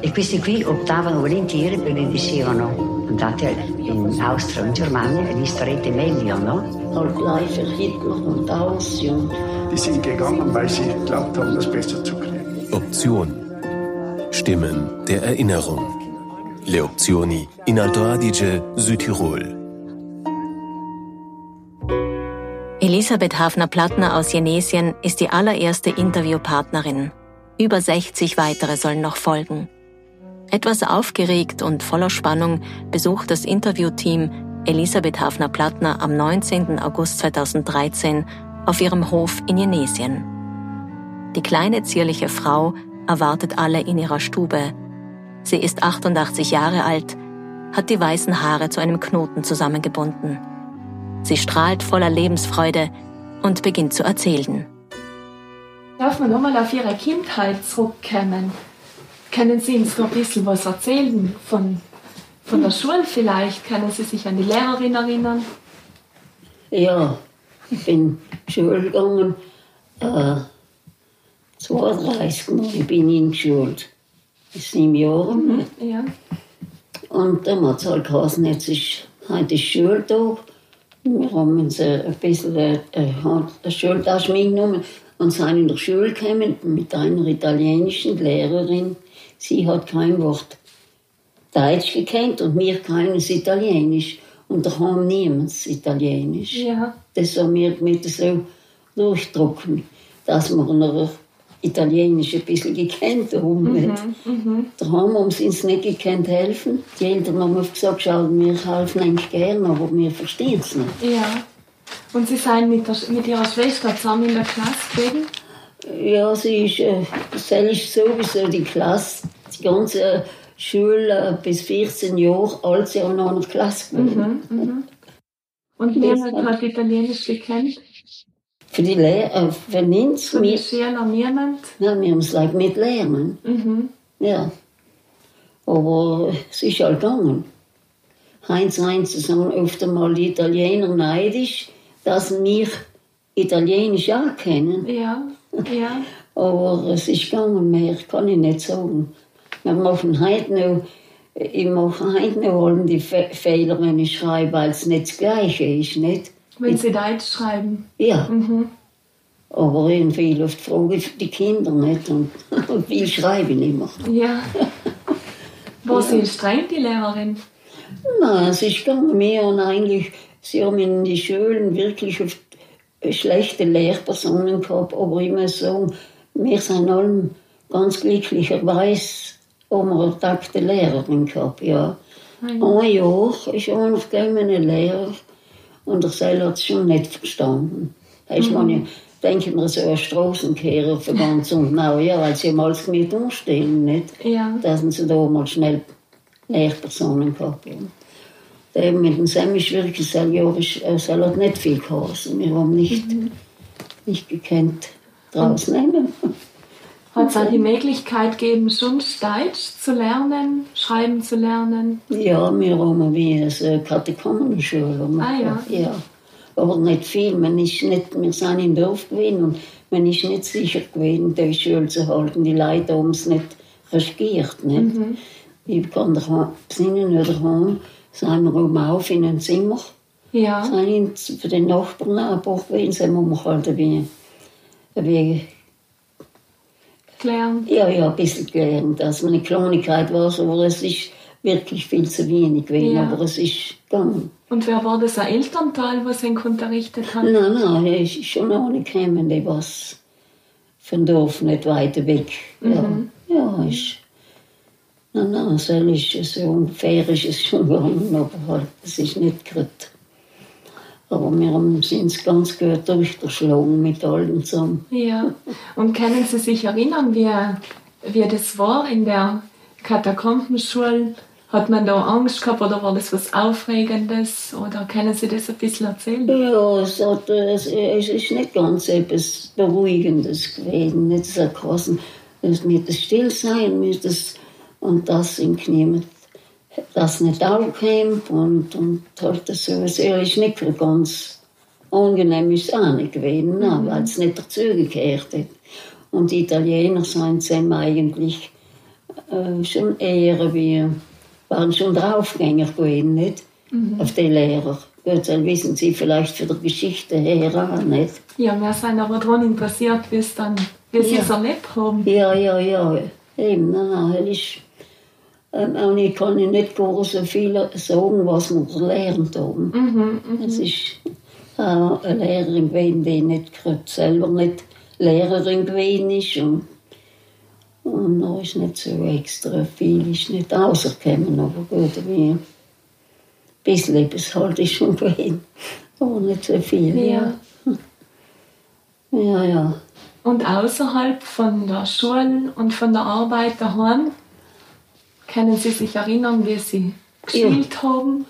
E questi qui optavano volentieri perché dicevano andate in Austria, in Germania e vi starete meglio, no? Die sind gegangen, weil sie geglaubt haben, das besser zu kriegen. Option. Stimmen der Erinnerung. Le opzioni in Alto Adige, Südtirol. Elisabeth Hafner-Plattner aus Jenesien ist die allererste Interviewpartnerin. Über 60 weitere sollen noch folgen. Etwas aufgeregt und voller Spannung besucht das Interviewteam Elisabeth Hafner-Plattner am 19. August 2013 auf ihrem Hof in Jenesien. Die kleine zierliche Frau erwartet alle in ihrer Stube. Sie ist 88 Jahre alt, hat die weißen Haare zu einem Knoten zusammengebunden. Sie strahlt voller Lebensfreude und beginnt zu erzählen. Darf man nochmal auf Ihre Kindheit zurückkommen? Können Sie uns noch ein bisschen was erzählen von, von der Schule vielleicht? Können Sie sich an die Lehrerin erinnern? Ja, ich bin Schule gegangen. Äh, 32 Mal bin ich in Schule. Sieben Jahre. Mhm, ja. Und dann hat es halt geheißen, jetzt ist heute ist Schultag. Wir haben uns äh, ein bisschen äh, eine Schultasche mitgenommen und sind in der Schule gekommen mit einer italienischen Lehrerin. Sie hat kein Wort Deutsch gekannt und wir keines Italienisch. Und da haben niemand Italienisch. Ja. Das haben wir mit so durchdrucken, dass wir noch Italienisch ein bisschen gekannt haben. Mhm, nicht. Da haben wir uns nicht gekannt helfen. Die Eltern haben oft gesagt, schau, wir helfen eigentlich gern, aber wir verstehen es nicht. Ja. Und Sie sind mit, der, mit Ihrer Schwester zusammen in der Klasse gewesen? Ja, sie ist, äh, das ist sowieso die Klasse, die ganze Schule äh, bis 14 Jahre alt, sie haben in einer Klasse gewesen. Mhm, Und niemand hat Italienisch gekannt? Für die Lehrer, für uns, Von den wir, Schülern niemand? ja, wir haben es like mit lernen. Mhm. Ja. Aber es ist halt gegangen. Heinz Heinz sind oft einmal die Italiener neidisch, dass wir Italienisch auch kennen. Ja, ja. Aber es ist gegangen, mehr kann ich nicht sagen. Wir machen heute noch, ich mache heute noch die Fe Fehler, wenn ich schreibe, weil es nicht das Gleiche ist. Nicht? Wenn Sie Deutsch schreiben. Ja, Mhm. aber irgendwie oft frage ich die Kinder nicht und, und viel schreibe ich nicht mehr. Ja. War sie streng, die Lehrerin? Nein, es ist gegangen. Wir haben eigentlich, sie haben in die Schulen wirklich oft schlechte Lehrpersonen gehabt, aber ich muss sagen, wir sind alle ganz glücklicherweise haben wir eine takte Lehrerin gehabt, ja. Ein Jahr ist einer gegeben, ein Lehrer, und der Seil hat es schon nicht verstanden. Da ist man ja, denke mir, so ein Straßenkehrer für ganz und ja, weil sie alles mit umstehen, nicht? Ja. dass sie da mal schnell Lehrpersonen gehabt haben. Der mit dem Sam ist wirklich ist- äh, Sel hat nicht viel geheißen. Wir haben nicht, nicht gekannt draus nehmen. Hat es auch die Möglichkeit gegeben, schon Deutsch zu lernen, schreiben zu lernen? Ja, wir haben wie eine Katechumenschule. Ah, ja. ja. Aber nicht viel. Man ist nicht, wir sind im Dorf gewesen und man ist nicht sicher gewesen, die Schule zu halten. Die Leute haben es nicht riskiert. Nicht? Ich kann daheim, besinnen oder daheim, sind wir oben auf in ein Zimmer. Ja. sind für den Nachbarn ein paar gewesen, sind wir halt ein wenig Gelernt. ja, ja, ein bisschen gelernt, dass man eine Kleinigkeit war, aber es ist wirklich viel zu wenig gewesen, Ja. aber es ist gegangen. Und wer war das, ein Elternteil, was ihn unterrichtet hat? Nein, nein, es ist schon eine gekommen, die was vom Dorf nicht weiter weg. Ja, ja ist, nein, nein, so ist so ungefähr ist es schon gegangen, aber halt, es ist nicht gekriegt. Aber wir haben uns ganz gut durchgeschlagen mit allem zusammen. Ja. Und können Sie sich erinnern, wie, wie das war in der Katakombenschule? Hat man da Angst gehabt oder war das was Aufregendes? Oder können Sie das ein bisschen erzählen? Ja, es, hat, es, es ist nicht ganz etwas Beruhigendes gewesen. Nicht so großen, es mit das Stillsein, mit das, und das in niemand, das nicht aufkommt und, und halt das ist nicht so ganz angenehm ist es auch nicht gewesen, nein, weil es nicht dazugehört hat. Und die Italiener sind eigentlich äh, schon eher wie, waren schon Draufgänger gewesen, nicht? Mhm. Auf die Lehrer. Gut, dann wissen sie vielleicht für die Geschichte her auch nicht. Ja, wir sind aber daran interessiert, wie es dann, wie sie Ja. es erlebt haben. Ja, ja, ja. Eben, nein, nein, und ich kann nicht so viel sagen, was wir gelernt haben. Mhm, mhm. Es ist äh, eine Lehrerin gewesen, die nicht selber nicht Lehrerin gewesen ist. Und, und da ist nicht so extra viel, ist nicht rausgekommen. Aber gut, wie ein bisschen etwas halt ist schon gewesen. Aber nicht so viel. Ja. ja. ja. Und außerhalb von der Schule und von der Arbeit daheim, können Sie sich erinnern, wie Sie gespielt haben?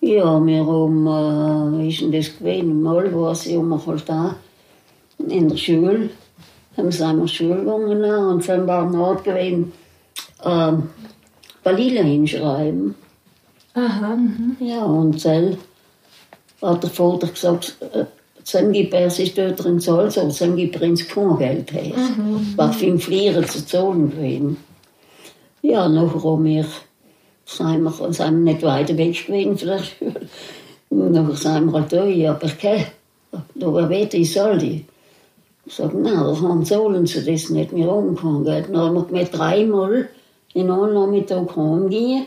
Ja, wir haben, äh, wie ist denn das gewesen? Mal war sie wir halt da in der Schule, haben sie einmal Schule gegangen und dann war noch gewesen, äh, Balila hinschreiben. Aha. Ja, und dann hat der Vater gesagt, äh, dann gibt er sich dort in Salzburg, dann gibt er ins kein Geld her. War fünf Lire zu zahlen gewesen. Ja, nachher haben wir, sind wir, sind wir nicht weiter weg gewesen von der Schule. Und nachher sind wir halt da, aber kein, da war weiter, ich soll die. Ich sag, nein, das haben zahlen sie das nicht mehr umgekommen. Dann haben wir dreimal in einem Nachmittag heimgehen,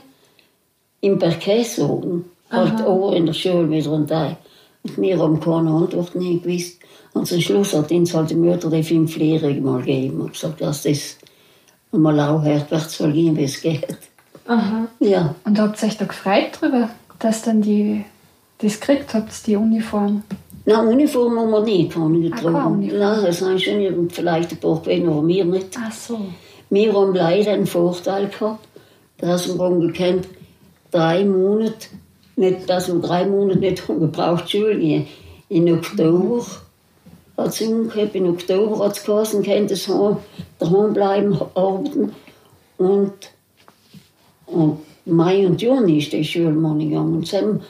im Parkett sagen. Halt auch in der Schule wieder und da. Und wir haben keine Antwort nie gewusst. Und zum Schluss hat uns halt die Mutter die fünf Lehrer mal gegeben und gesagt, dass das mal auch soll gehen, wie es geht. Aha. Ja, Und habt ihr euch da gefreut drüber, dass dann die das gekriegt habt, die Uniform? Nein, Uniform haben wir nie keine keine getragen. Uniform. Nein, es sind schon vielleicht ein paar gewesen, aber wir nicht. Ach so. Wir haben leider einen Vorteil gehabt, dass wir haben gekannt, drei Monate, nicht, dass wir drei Monate nicht haben gebraucht Schule. In Oktober hat es umgekehrt, in Oktober hat es geheißen, könnt es heim, daheim bleiben, arbeiten. Und, und Mai und Juni ist die Schule mal gegangen. Und dann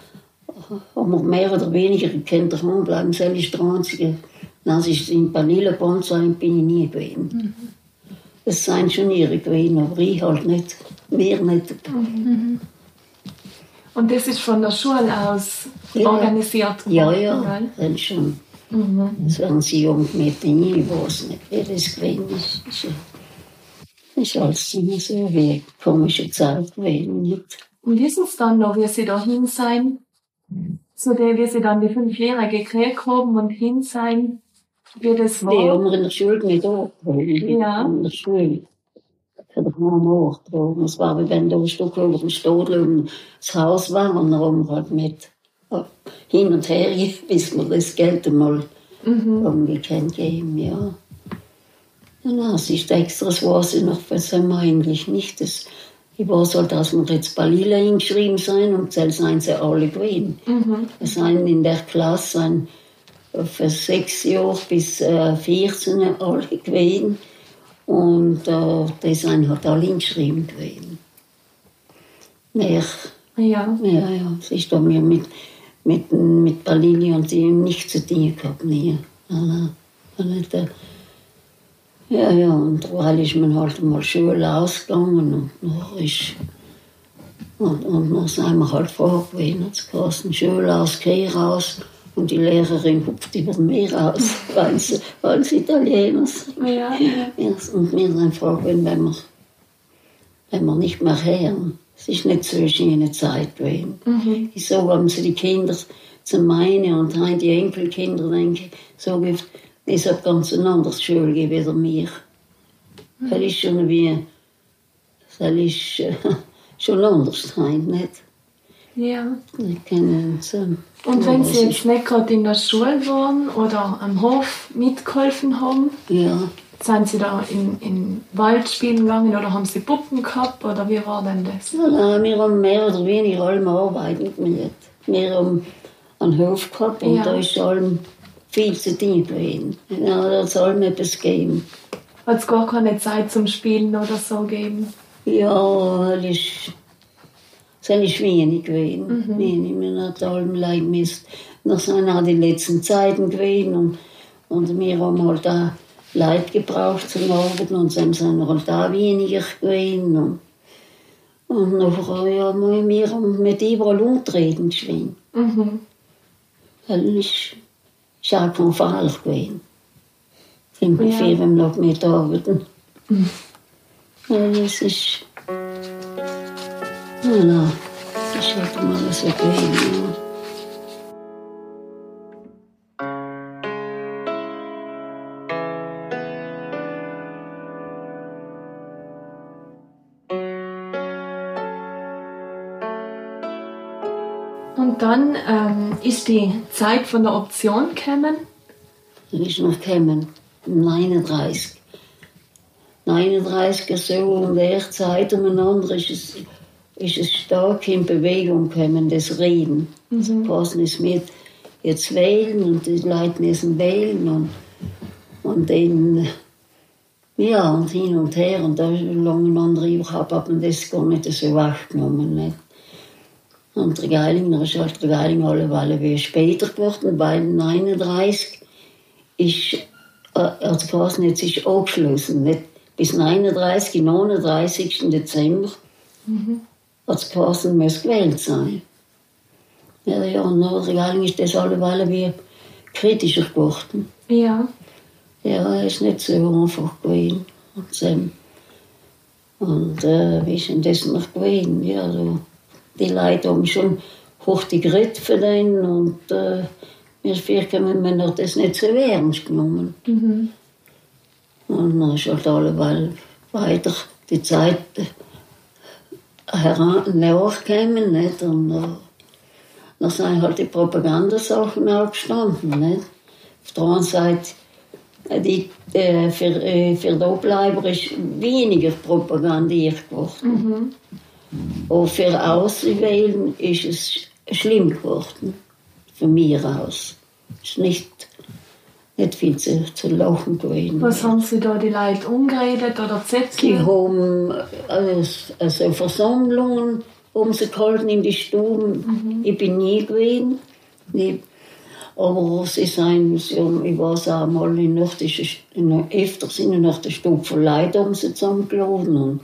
haben wir mehr oder weniger gekannt, daheim bleiben. Das ist der einzige. Das ist in Panilaband sein, bin ich nie gewesen. Es seien schon ihre gewesen, aber ich halt nicht. Wir nicht. Und das ist von der Schule aus Ja. organisiert Ja, worden, ja, gell? Das waren sie jung mit den ich weiß nicht, wer das gewesen ist. Das ist alles immer so wie eine komische Zeit gewesen. Nicht? Und wissen Sie dann noch, wie Sie da hin sein? Zu der, wie Sie dann die fünf Lehrer gekriegt haben und hin sein, wie das Die haben war? wir in der Schule nicht angetragen. Ja. In der Schule. Für den Mama angetragen. Es war, wie wenn da ein Stück über dem Stadel das Haus war und dann haben wir halt mit hin und her, bis wir das Geld einmal irgendwie können geben, ja. Ja, nein, es ist extra, das weiß ich noch, was haben wir eigentlich nicht. Das, ich weiß halt, dass wir jetzt Balila hingeschrieben sind und dann sind sie alle gewesen. Wir sind in der Klasse sind von sechs Jahren bis äh, 14 alle gewesen. Und äh, die sind halt alle hingeschrieben gewesen. Mehr, Ja. ja, ja, es ist da mir mit, mit, mit Balili und ihm nichts zu tun gehabt, nie. Nein, nein, nicht, ja, ja, und weil ist man halt mal Schule ausgegangen und noch ist und, und dann sind wir halt vor gewesen, hat es geheißen, Schule aus, geh raus. Und die Lehrerin hupft über den Meer aus, weil sie, weil sie Italiener sind. Ja, ja. Und wir sind froh, wenn wir, wenn wir nicht mehr hören. Es ist nicht so eine schöne Zeit gewesen. Ich sage, haben sie die Kinder zu meinen und haben die Enkelkinder, denke so gibt es hat ganz ein anderes Schule gegeben wie mir. Das ist schon wie, das ist äh, schon anders nicht? Ja. Wir kennen uns. Und wenn Sie jetzt nicht gerade in der Schule waren oder am Hof mitgeholfen haben, Ja, sind Sie da in, in Wald spielen gegangen oder haben Sie Puppen gehabt oder wie war denn das? Ja, nein, wir haben mehr oder weniger allem arbeiten gemacht. Wir haben einen Hof gehabt und Ja. da ist allem viel zu tun gewesen. Ja, da hat es allem etwas gegeben. Hat es gar keine Zeit zum Spielen oder so gegeben? Ja, das ist, das ist wenig gewesen. Wenig. Wir haben allem leid müssen. Das sind auch die letzten Zeiten gewesen und, und wir haben halt auch Leute gebraucht zum Arbeiten und dann sind halt da weniger gewesen. Und, und nachher ja, wir mit überall umtreten geschwind. Mhm. Das ist, ist auch kein Fall gewesen. Sind wir Ja. viel beim Nachmittag arbeiten. Ja, das ist. Das ist halt mal gewesen. Ja. Und dann ähm, ist die Zeit von der Option gekommen. Dann ist noch gekommen, um 39. 39 so um der Zeit umeinander ist es, ist es stark in Bewegung gekommen, das Reden. Das passen ist mit jetzt wählen und die Leute müssen wählen und, und dann ja und hin und her und da lange andere überhaupt hat man das gar nicht so wahrgenommen. Nicht? Und der Geilinger ist halt der Geilinger alle Weile wie später geworden, weil 39 ist, äh, also quasi jetzt ist abgeschlossen. Nicht bis 39, 39. Dezember hat es quasi muss gewählt sein. Ja, ja, Geiling ist das alle Weile wie kritischer geworden. Ja. Ja, er ist nicht so einfach gewesen. Und, ähm, und äh, wie ist denn das noch gewesen? Ja, so, die Leute haben schon hoch die geredet für den und äh, wir vier haben wir noch das nicht so ernst genommen. Und dann ist halt alleweil weiter die Zeit heran- nachgekommen. Nicht? Und äh, dann sind halt die Propagandasachen auch gestanden. Nicht? Auf der einen Seite, äh, die, äh, für, äh, für die Obleiber ist weniger propagandiert geworden. Und für Auswählen ist es schlimm geworden. Von mir aus. Es ist nicht, nicht viel zu, zu lachen gewesen. Was haben Sie da die Leute umgeredet oder Sie Zettel? haben äh, also Versammlungen haben sie gehalten in die Stuben. Ich bin nie gewesen. Nie. Aber sie sind, sie haben, ich weiß auch mal, in der öfters in der Nacht der Stube von Leuten haben sie zusammengeladen. Und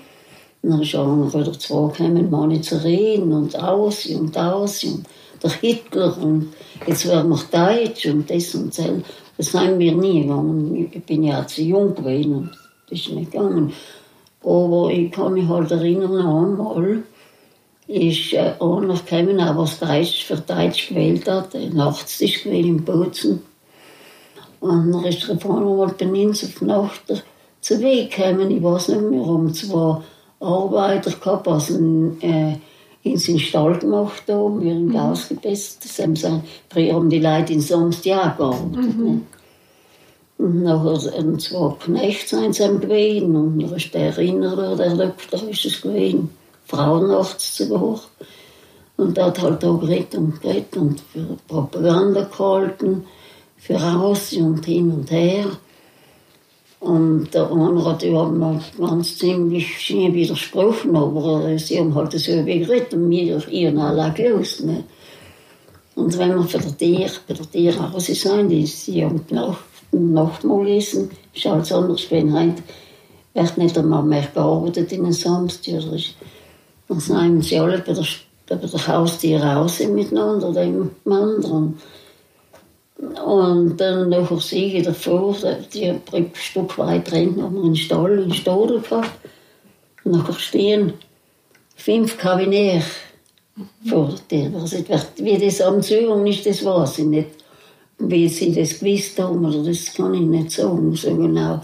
dann ist auch noch wieder zwei gekommen, meine zu reden und aus und aus und der Hitler und jetzt werden wir Deutsch und das und das. Das sind wir nie gegangen. Ich bin ja zu jung gewesen das ist nicht gegangen. Aber ich kann mich halt erinnern, einmal ist äh, einer gekommen, der was Deutsch für Deutsch gewählt hat, ein Nachtstisch gewählt in Bozen. Und dann ist er vorne mal bei uns auf die Nacht zu Weg gekommen. Ich weiß nicht mehr, haben zwei Arbeiter gehabt, also äh, in seinen Stall gemacht haben, wir haben ausgebessert. Das haben sie, früher haben die Leute in Samstag gearbeitet. ne? Und nachher sind zwei Knechte sind sie gewesen und dann ist der Erinnerer, der Doktor ist es gewesen, Frauen nachts zu hoch. Und der hat halt auch geredet und geredet und für Propaganda gehalten, für raus und hin und her. Und der andere hat mal ganz ziemlich schön widersprochen, aber sie haben halt so geredet und mir ihren alle gelöst. Ne? Und wenn wir für Tier, bei der Tierhause sind, die sie die Nacht, Nachtmahl lesen, ist alles anders. Wenn heute wird nicht einmal mehr gearbeitet in den Samstag. Dann sind sie alle bei der, bei der Haustier raus miteinander, oder anderen. Und dann nachher sehe ich davor, die ein Stück weit drin, haben wir einen Stall, einen Stadel gehabt. Und nachher stehen fünf Kaviniere vor Tür. Also, wie das am Zuhören ist, das weiß ich nicht. Wie sie das gewusst haben, oder das kann ich nicht sagen, so genau.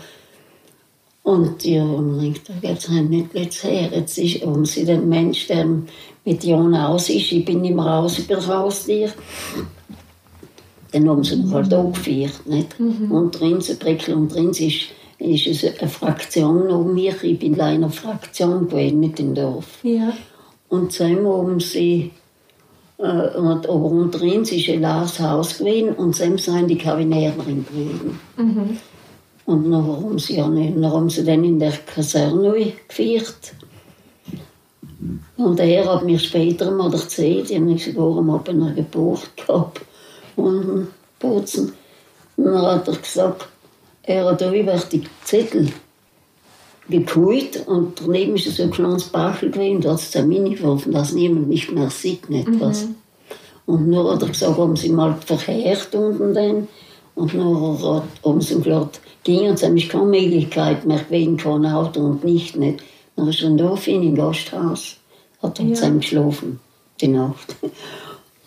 Und die haben gedacht, da geht's halt nicht jetzt her. Jetzt ist, haben sie den Mensch, der mit Jan aus ist, ich bin immer raus über das Haustier, dann haben sie ihn halt auch geführt. Nicht? Und drin, so Breckel und drin ist, ist es eine Fraktion um mich. Ich bin in einer Fraktion gewesen, nicht im Dorf. Ja. Und zusammen haben sie, äh, und unter uns ist ein leeres Haus gewesen und zusammen sind die Kaviniere drin gewesen. Und dann haben sie, ja nicht, dann haben sie dann in der Kaserne geführt. Und er hat mir später mal erzählt, ich habe sogar mal bei einer Geburt gehabt, unten Bozen. Und dann hat er gesagt, er hat da über die Zettel gekuht und daneben ist so ein kleines Bachel gewesen, da hat es Termin geworfen, dass niemand nicht mehr sieht, nicht was. Und nur hat er gesagt, haben sie mal verkehrt unten dann. Und nur hat, haben sie gesagt, ging uns nämlich keine Möglichkeit mehr gewesen, kein Auto und nicht, nicht. Dann ist er Dorf in im Gasthaus, hat er ja. geschlafen, die Nacht.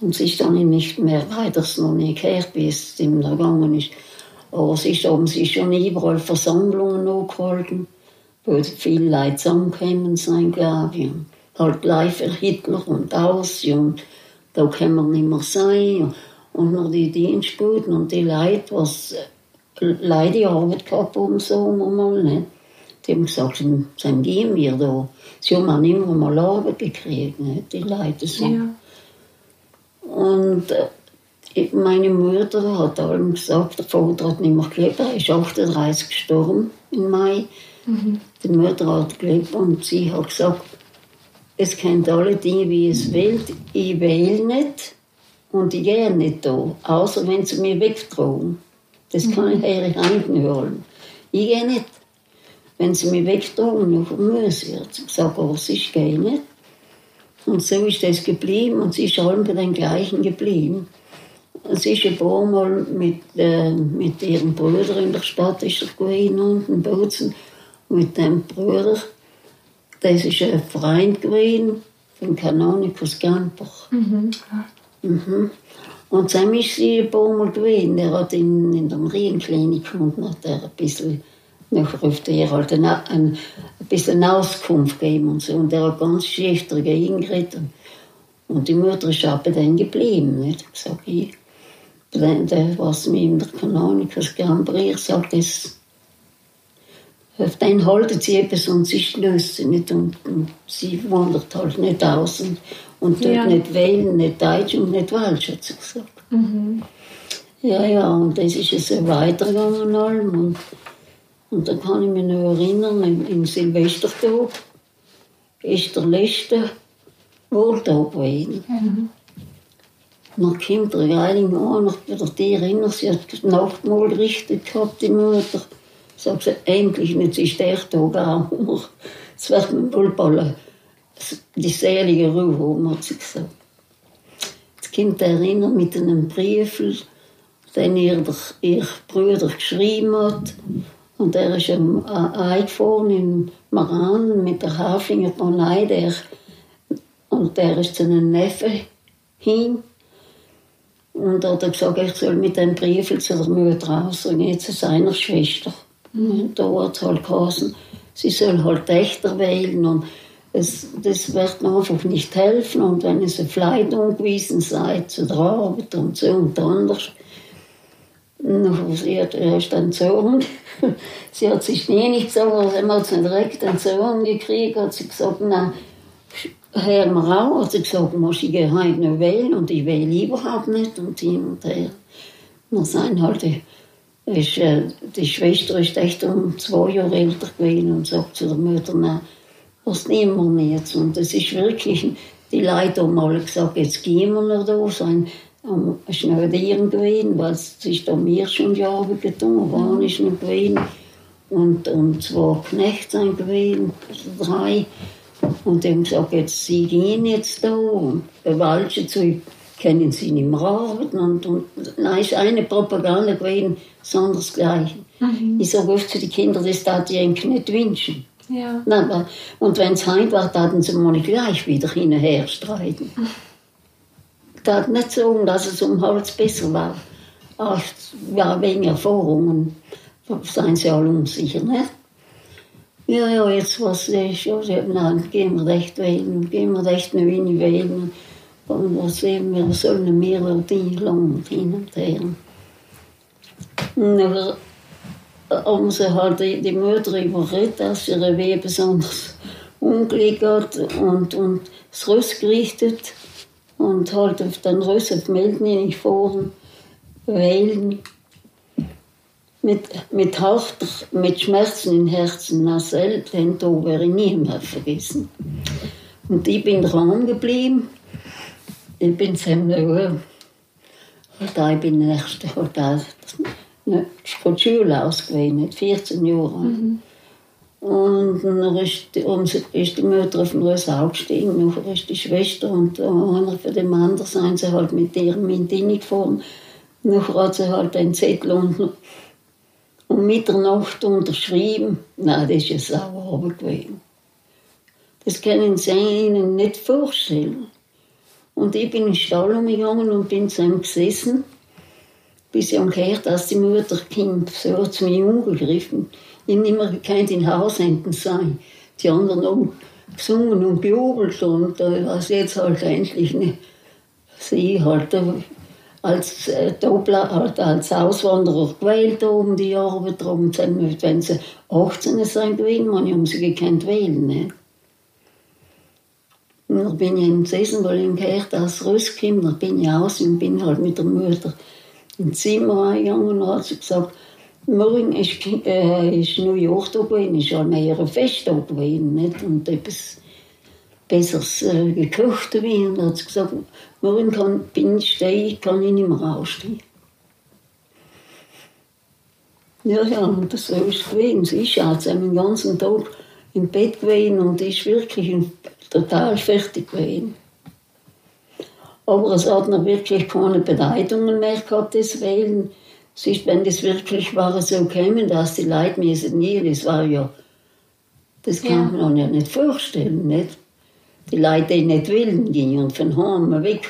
Und sie ist dann nicht mehr weiter noch nicht gehört, wie es ihm da gegangen ist. Aber es ist, haben sie schon überall Versammlungen angehalten, wo viele Leute zusammengekommen sind, glaube ich. Halt live Hitler und aus und da kann man nicht mehr sein. Und noch die Dienstboten und die Leute, was Leute die Arbeit gehabt haben, sagen wir mal, nicht? die haben gesagt, dann gehen wir da. Sie haben auch immer mal Arbeit gekriegt, nicht? die Leute so. Ja. Und äh, meine Mutter hat allem gesagt, der Vater hat nicht mehr gelebt, er ist 38 gestorben im Mai. Mhm. Die Mutter hat gelebt und sie hat gesagt, es kennt alle Dinge, wie es will. Ich wähle nicht und ich gehe nicht da, außer wenn sie mir wegtragen. Das kann ich ihre Hand nicht holen. Ich gehe nicht. Wenn sie mich wegtragen, noch muss ich. Ich sage, aber ich gehe nicht. Und so ist das geblieben und sie ist allem bei den gleichen geblieben. Sie ist ein paar Mal mit, äh, mit ihrem Bruder in der Stadt ist er gewesen, unten in Bozen, mit dem Bruder das ist ein Freund gewesen von Kanonikus Gampach. Mhm. Mhm. Und Sam ist sie ein paar Mal gewesen. Er hat in, in der Marienklinik gefunden, hat er ein bisschen nachher auf der halt ein, ein, ein bisschen Auskunft gegeben und so. Und er hat ganz schief dagegen geredet. Und die Mutter ist aber dann geblieben. Nicht? Ich sage, ich, was mir in der Kanonikus Gampach, ich sage, das auf den halten sie etwas und sie stößt sie nicht und, und, sie wandert halt nicht aus und, und tut ja. nicht wählen, nicht Deutsch und nicht Welsch, hat sie gesagt. Mhm. Ja, ja, und das ist es so weitergegangen allem und, und dann kann ich mich noch erinnern, im, im Silvestertag ist der letzte Wohltag gewesen. Mhm. Dann kommt der Heilige an, nach die erinnert, sie hat das Nachtmahl gerichtet gehabt, die Mutter. Sagt sie, endlich nicht ist der Tag auch. Es wird mit Bullballen die selige Ruhe haben, hat sie gesagt. Das Kind erinnert mit einem Brief, den ihr, ihr Bruder geschrieben hat. Und er ist eingefahren in Maran mit der Haflinger Panei, der, und der ist zu einem Neffen hin. Und hat er gesagt, ich soll mit dem Brief zu der Mutter rausgehen, jetzt zu seiner Schwester. Und da hat es halt geheißen, sie soll halt Töchter wählen und es, das wird mir einfach nicht helfen. Und wenn es eine Flight angewiesen seid zu der Arbeit und so und anders, sie hat einen Sohn. sie hat sich nie nicht als einmal so direkt Sohn gekriegt, hat sie gesagt, na, hör mal auf, hat sie gesagt, muss ich heute noch wählen und ich wähle überhaupt nicht und hin und her. Wir sind halt ist, äh, die Schwester ist echt um zwei Jahre älter gewesen und sagt zu der Mutter, nein, was nehmen wir jetzt? Und das ist wirklich, die Leute haben alle gesagt, jetzt gehen wir noch da, sein am Schneidieren gewesen, weil es ist da mir schon Jahre getan, waren ich nicht gewesen. Und, und zwei Knechte sind gewesen, drei. Und die haben gesagt, jetzt, sie gehen jetzt da, und bewalschen zu können sie nicht mehr arbeiten. Und, und nein, ist eine Propaganda gewesen, sondersgleichen. Mhm. Ich sage oft zu den Kindern, das darf ich eigentlich nicht wünschen. Ja. Nein, und wenn es heim war, taten sie mal gleich wieder hin und her streiten. Mhm. Ich nicht sagen, dass es um Hals besser war. Auch ja, wegen Erfahrungen seien sie alle unsicher. Ne? Ja, ja, jetzt was ist, ja, nein, gehen wir recht wählen, gehen wir recht noch in wählen. Und was sehen wir, sollen mehrere Dinge lang hin und her. Und haben sie halt die Mutter überredet, dass ihre Weh besonders Unglück hat und, und das Rüst gerichtet und halt auf den auf Melden nicht fahren, weil mit, mit harter, mit Schmerzen im Herzen, na selbst, den Tag werde ich nie mehr vergessen. Und ich bin dran geblieben, ich bin ziemlich da ich bin der Nächste, da ist von der Schule aus gewesen, nicht 14 Jahre alt. Und dann ist die, ist die Mutter auf den Rösau gestiegen, nachher ist die Schwester und einer von dem anderen sind sie halt mit ihrem Mindini gefahren. Nachher hat sie halt einen Zettel unten um Mitternacht unterschrieben. Nein, das ist ja sauer gewesen. Das können Sie Ihnen nicht vorstellen. Und ich bin in den Stall gegangen und bin zu ihm gesessen, bis ich gehört dass die Mutter Kind so hat zu mir umgegriffen. Ich nicht mehr gekannt, in Hausenden sein. Die anderen haben gesungen und gejubelt und äh, was jetzt halt endlich nicht. Sie halt äh, als äh, Doppler, halt als Auswanderer gewählt haben, die Jahre betrogen sind. Wenn sie 18 sind gewesen, man haben sie gekannt wählen. Ne? Und dann bin ich im gesessen, weil ich gehört dass rauskommt. Dann bin ich aus und bin halt mit der Mutter ins Zimmer eingegangen und hat sie gesagt, morgen ist, äh, ist New York da gewesen, ist halt mehr ein Fest da gewesen, nicht? Und etwas Besseres äh, gekocht dabei. Und hat gesagt, morgen kann, bin ich stehen, kann ich nicht mehr rausstehen. Ja, ja, und das so ist es gewesen. Sie ist jetzt den ganzen Tag im Bett gewesen und ist wirklich total fertig gewesen. Aber es hat noch wirklich keine Bedeutungen mehr gehabt, das Wählen. Es ist, wenn das wirklich war, so kämen, dass die Leute mir nie, das war ja, das kann ja. man ja nicht vorstellen, nicht? Die Leute, die nicht willen gingen und von Hause weg,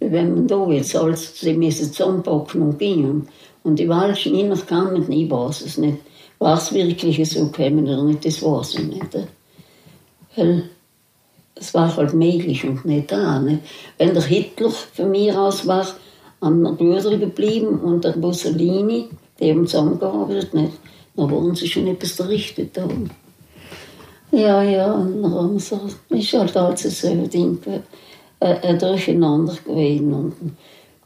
wenn man da jetzt als sie müssen zusammenpacken und gehen. Und die Walschen Männer kamen, ich weiß es nicht. War es wirklich so gekommen oder nicht, das weiß ich nicht. Weil es war halt möglich und nicht da. Nicht? Wenn der Hitler von mir aus war, am Brüder geblieben und der Mussolini, die haben zusammengearbeitet, nicht? dann waren sie schon etwas errichtet haben. Ja, ja, und dann haben sie, ist halt alles so Ding, äh, ein Durcheinander gewesen. Und,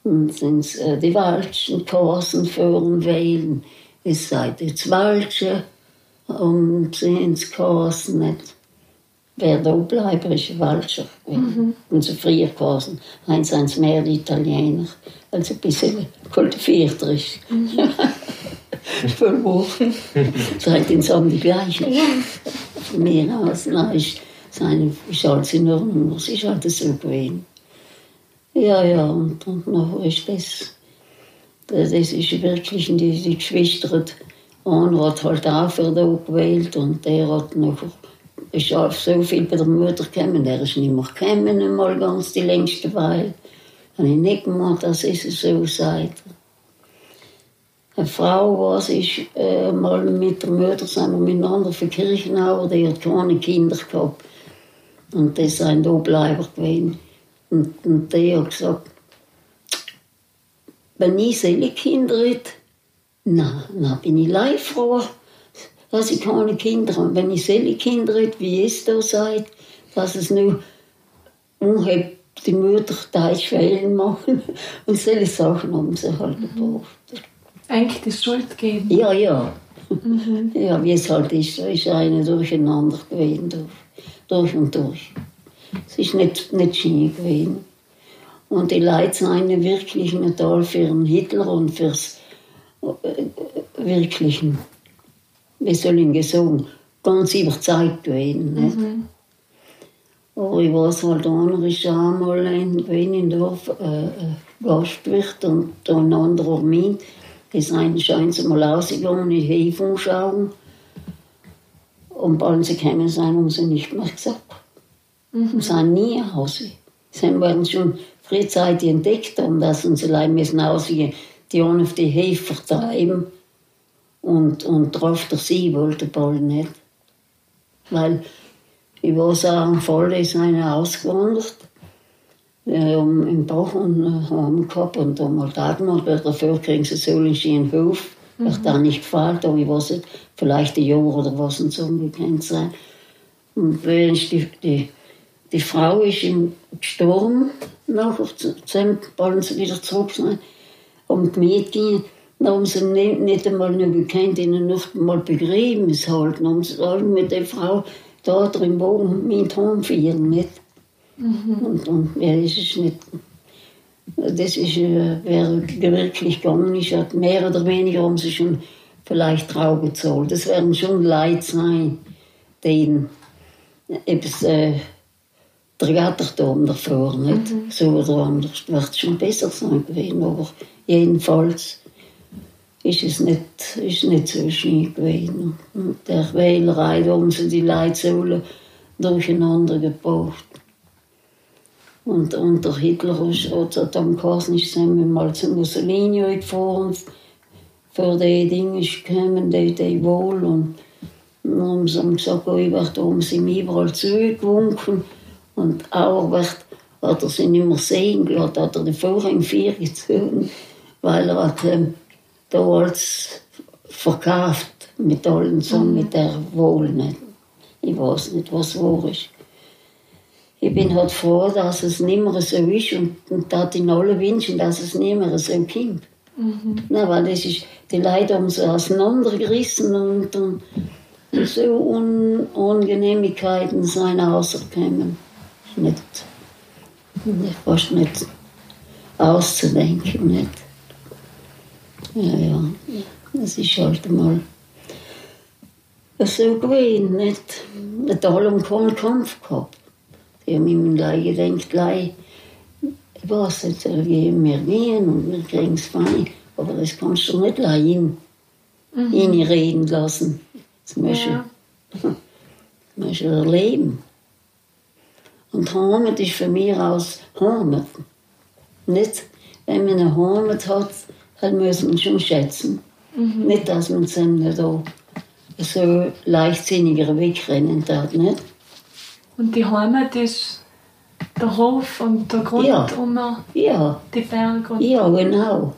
und sind äh, die Walschen, Korsen, Föhren, Wählen. Es sei jetzt Walsche und sind Korsen nicht wer da bleiben, ist Walscher. Mhm. Und so früher gewesen, haben sie mehr Italiener, also ein bisschen kultivierter ist. Mhm. Voll hoch. Seitdem sagen die gleichen. Von mir aus, nein, ist, seine, ist alles in Ordnung, es ist halt so gewesen. Ja, ja, und, und nachher ist das, das ist wirklich, die, die Geschwister, einer hat halt auch für da gewählt und der hat nachher ist auch so viel bei der Mutter gekommen. Der ist nicht mehr gekommen, mal ganz die längste Weile. Habe ich nicht gemacht, dass es so sagt. Eine Frau, was ist äh, mal mit der Mutter sind wir miteinander für Kirchenauer, die hat keine Kinder gehabt. Und das sind Obleiber gewesen. Und, und die hat gesagt, wenn ich solche Kinder hätte, na, dann bin ich live froh dass ich keine Kinder habe. Wenn ich solche Kinder hätte, wie es da sagt, dass es nur unhebt die Mutter Teilschwellen machen und solche Sachen haben sie halt mhm. gebraucht. Eigentlich die Schuld geben. Ja, ja. Mhm. Ja, wie es halt ist, ist eine durcheinander gewesen, durch, durch und durch. Es ist nicht, nicht schön gewesen. Und die Leute sind wirklich nicht für den Hitler und fürs äh, äh wirklichen wie soll ich sagen, ganz überzeugt gewesen. Nicht? Mhm. Aber ich weiß halt, einer ist einmal in Weinendorf äh, Gastwirt und ein anderer mit. Die sind scheint sie mal rausgegangen in die Hefe schauen. Und bald sie gekommen sind, haben sie nicht mehr gesagt. Mhm. Sie sind nie nach Hause. Sie werden schon frühzeitig entdeckt haben, dass unsere Leute müssen rausgehen, die einen auf die Hefe vertreiben und, und drauf der See wollte Ball nicht. Weil ich war so am Fall, ist einer ausgewandert. Wir haben im Bach und haben gehabt und haben halt auch gemacht, weil dafür kriegen sie so einen schönen Hof. Mhm. Hat da nicht gefällt, aber ich weiß nicht, vielleicht ein Jahr oder was und so umgekannt sein. Und die, die, die Frau ist ihm gestorben, nachher wollen sie wieder zurück sein. Und die Mädchen dann haben sie nicht, nicht einmal noch gekannt, ihnen noch mal Begräbnis halten. Haben sie alle mit der Frau da drin wohnen, mit heimführen, nicht? Mhm. Und, und ja, das ist nicht, Das ist, äh, wer wirklich gegangen ist, hat mehr oder weniger haben sie schon vielleicht Trau gezahlt. Das werden schon Leute sein, denen etwas, äh, der Gatterturm davor, nicht? Mhm. So oder anders wird es schon besser sein gewesen, aber jedenfalls ist es nicht, ist nicht so schön gewesen. Und der Wählerei, haben sie die so durcheinander gebracht. Und unter Hitler hat es dann geheißen, ich sei mal zu Mussolini gefahren, für die Dinge gekommen, die, die wohl. Und dann haben sie gesagt, oh, ich werde, haben sie überall zugewunken. Und auch wird, hat er sie nicht mehr sehen gelassen, hat er den Vorhang vier gezogen, weil er hat ähm, da alles verkauft mit allen so, mit der Wohl nicht. Ich weiß nicht, was wahr ist. Ich bin halt froh, dass es nicht mehr so ist und, und dass in alle wünschen, dass es nicht mehr so kommt. Na, weil das ist, die Leute haben so auseinandergerissen und, und so Un Ungenehmigkeiten sind rausgekommen. Nicht, nicht, fast nicht auszudenken. Nicht. Ja, ja, das ist halt mal so gewesen. Nicht, nicht alle haben keinen Kampf gehabt. Die haben immer gleich gedacht, gleich, ich weiß soll gehen wir gehen und wir kriegen es fein. Aber das kannst du nicht gleich in, mhm. reden lassen. Das musst du, Ja. das musst du erleben. Und Heimat ist von mir aus Heimat. Nicht, wenn man eine Heimat hat, dann muss man schon schätzen. Nicht, dass man es nicht auch so leichtsinniger wegrennen darf, nicht? Und die Heimat ist der Hof und der Grund Ja. unter Ja, die Berge und, ja, genau.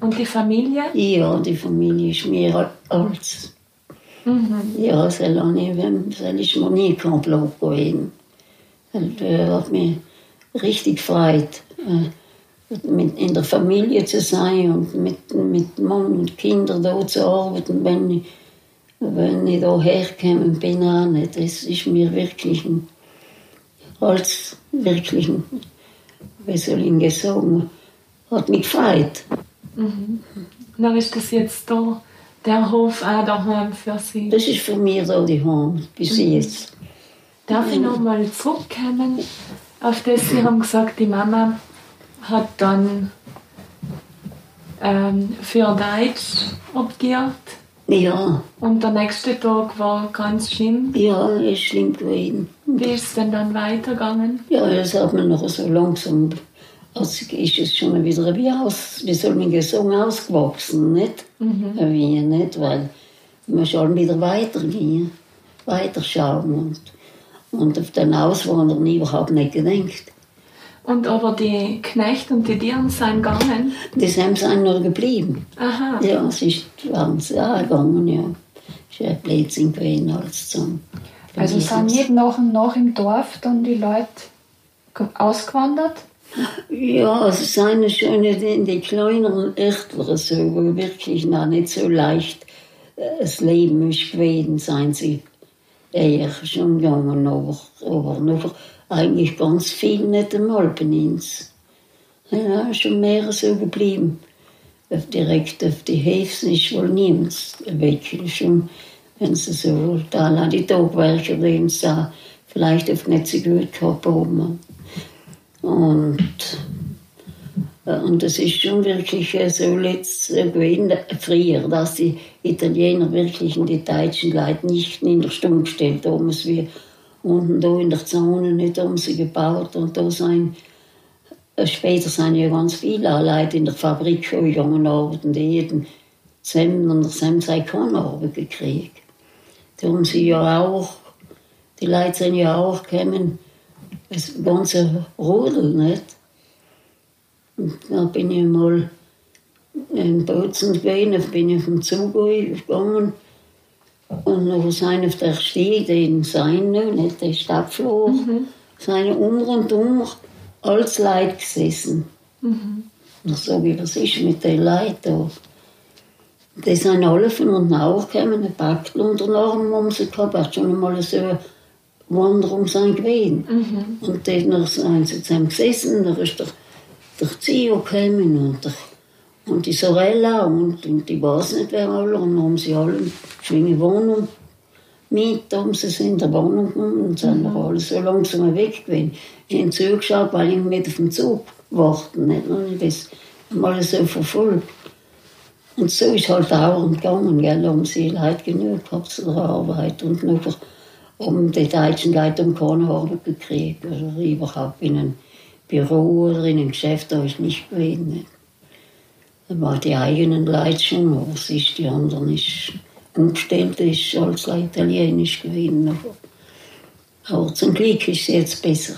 und die Familie. Ja, die Familie ist mir als. Mhm. Ja, das habe ich, das ist mir nie kein Plan gewesen. Das äh, hat mich richtig gefreut, äh, mit, in der Familie zu sein und mit, mit Mann und Kindern da zu arbeiten, wenn ich, wenn ich da hergekommen bin. Auch nicht. Das ist mir wirklich ein, als wirklich ein, wie soll ich sagen, hat mich gefreut. Dann ist das jetzt da, der Hof auch daheim für Sie. Das ist für mich da die Heimat, bis jetzt. Darf ich noch mal zurückkommen auf das? Sie haben gesagt, die Mama hat dann ähm, für Deutsch optiert Ja, und der nächste Tag war ganz schlimm. ja, ist schlimm gewesen. Wie ist es denn dann weitergegangen? Ja, das hat man noch so langsam, also ist es schon wieder wie aus, wie soll man sagen, ausgewachsen, nicht? Wie nicht, weil man soll wieder weitergehen, weiterschauen und, und auf den Auswandern überhaupt nicht gedacht. Und aber die Knechte und die Tieren sind gegangen. Haben sie noch geblieben. Aha. Ja, es ist, waren sie auch gegangen, ja. Es ist ein Blödsinn gewesen, alles zusammen. Also sind nicht nach und nach im Dorf dann die Leute ge- ausgewandert? Ja, es sind schon in die kleineren Örtler so, wo wirklich noch nicht so leicht äh, das Leben ist gewesen, sind sie eher schon gegangen, aber, aber noch eigentlich ganz viel nicht einmal bei uns. Ja, schon mehr so geblieben. Auf direkt auf die Häfen ist wohl niemand weg. Schon, wenn sie so da an die Tagwerker, die da vielleicht auf nicht so gut gehabt haben. Und, äh, und das ist schon wirklich äh, so letzt äh, gewesen, früher, dass die Italiener wirklich in die deutschen Leute nicht in der Stunde gestellt haben. Wie unten da in der Zone nicht haben sie gebaut und da sind äh, Später sind ja ganz viele Leute in der Fabrik gegangen arbeiten, die jeden zusammen und zusammen sei keine Arbeit gekriegt. Da haben sie ja auch, die Leute sind ja auch gekommen, das ganze Rudel, nicht? Und da bin ich mal in Bozen gewesen, bin ich vom Zug gegangen und dann sind auf der Stiege, den sein, nicht, der Stadtflur, sind um und um als Leute gesessen. Dann sage ich, was ist mit den Leuten da? Die sind alle von unten aufgekommen, ein Packt unter den Arm haben sie gehabt, schon einmal so eine Wanderung sein gewesen. Und dann sind sie zusammen gesessen, da ist der der Zio gekommen und, der, und die Sorella und, und ich weiß nicht wer alle. Und haben sie alle eine schöne Wohnung mit, haben sie sind in der Wohnung gekommen und sind mhm. alle so langsam weg gewesen. Ich habe zugeschaut, weil ich mit auf den Zug warten, nicht? Und das mal so verfolgt. Und so ist halt dauernd gegangen, gell? Da haben sie Leute genug gehabt zu der Arbeit und nachher haben die deutschen Leute um keine Arbeit gekriegt oder also überhaupt in einem Büro oder in einem Geschäft, da ist nicht gewesen. Nicht? Da waren die eigenen aber es ist die anderen ist umgestellt, ist alles italienisch gewesen. Aber, zum Glück ist es jetzt besser.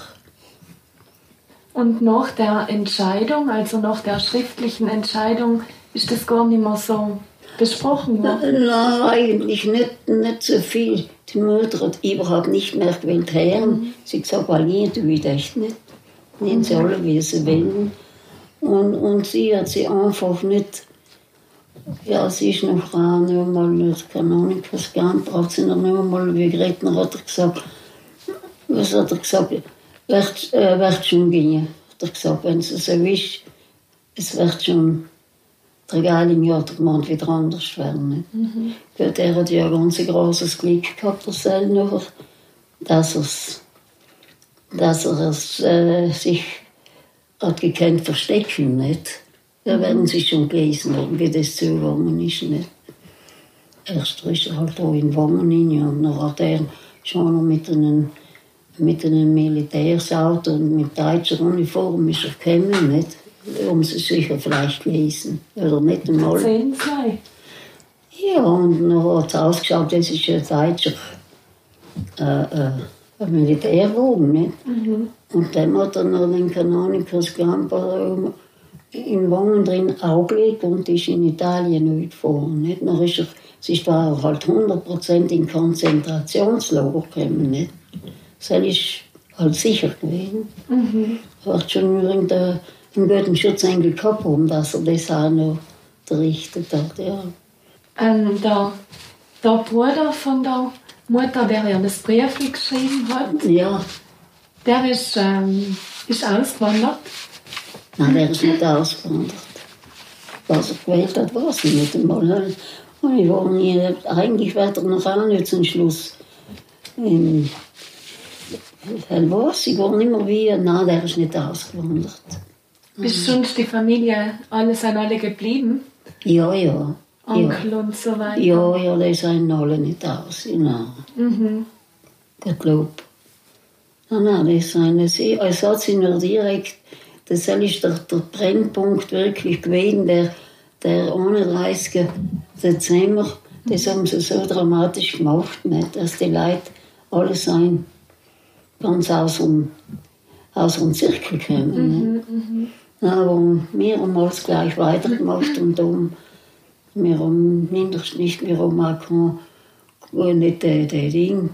Und nach der Entscheidung, also nach der schriftlichen Entscheidung, ist das gar nicht mehr so besprochen worden? Nein, eigentlich nicht, nicht so viel. Die Mutter hat überhaupt nicht mehr gewählt hören. Mhm. Sie hat gesagt, weil ich tue das nicht. Nehmen sie alle, wie sie wollen. Und, und sie hat sie einfach nicht. Ja, sie ist noch Frau, nur mal, keine Ahnung, was geantwortet, sie noch mal, wie Gretner hat er gesagt, was hat er gesagt, wird, äh, wird schon gehen, hat er gesagt, wenn es so ist, es wird schon der Geiling Jahr der Mann wieder anders werden. Mhm. Der hat ja ein ganz großes Glück gehabt, der Sellner, dass, er's, dass er es, äh, sich hat gekannt verstecken nicht. Da werden sie schon gelesen haben, wie das zugegangen ist. Nicht? Erst ist er halt da in Wangen und dann hat er schon noch mit einem, mit einem Militärsauto und mit deutscher Uniform ist er gekommen. Nicht? um sie sicher vielleicht gelesen. Oder nicht einmal. Zehn zwei. Ja, und dann hat es ausgeschaut, das ist ein deutscher äh, äh, Militärwagen. Nicht? Mhm. Und dann hat er noch den Kanonikas Camper in Wangen drin aufgelegt und ist in Italien mitgefahren. Nicht? Dann ist er, es war halt 100% in Konzentrationslager gekommen. Nicht? Das ist halt sicher gewesen. Mhm. Hat schon einen guten Schutzengel gehabt haben, dass er das auch noch berichtet hat. Ja. Ähm, der, der Bruder von der Mutter, der ja das Brief geschrieben hat, ja. Der ist, ähm, ist ausgewandert. Nein, der ist nicht ausgewandert. Was er gewählt hat, weiß ich nicht einmal. Und ich war nie, eigentlich wird er noch auch nicht zum Schluss. In, was? Ich war nicht mehr wie, nein, der ist nicht ausgewandert. Bist sonst die Familie, alle sind alle geblieben? Ja, ja. Onkel ja. und so weiter? Ja, ja, die sind alle nicht aus. Nein. Mhm. Glaube. Nein, nein, die sind es. Es hat sie nur direkt, das ist der, der Brennpunkt wirklich gewesen, der, der 31. Dezember, das haben sie so dramatisch gemacht, nicht? dass die Leute alle sein ganz aus dem, aus dem Zirkel kommen. Mhm, mhm. Aber wir haben alles gleich weitergemacht und darum, wir haben mindestens nicht, wir haben auch nicht den Ding,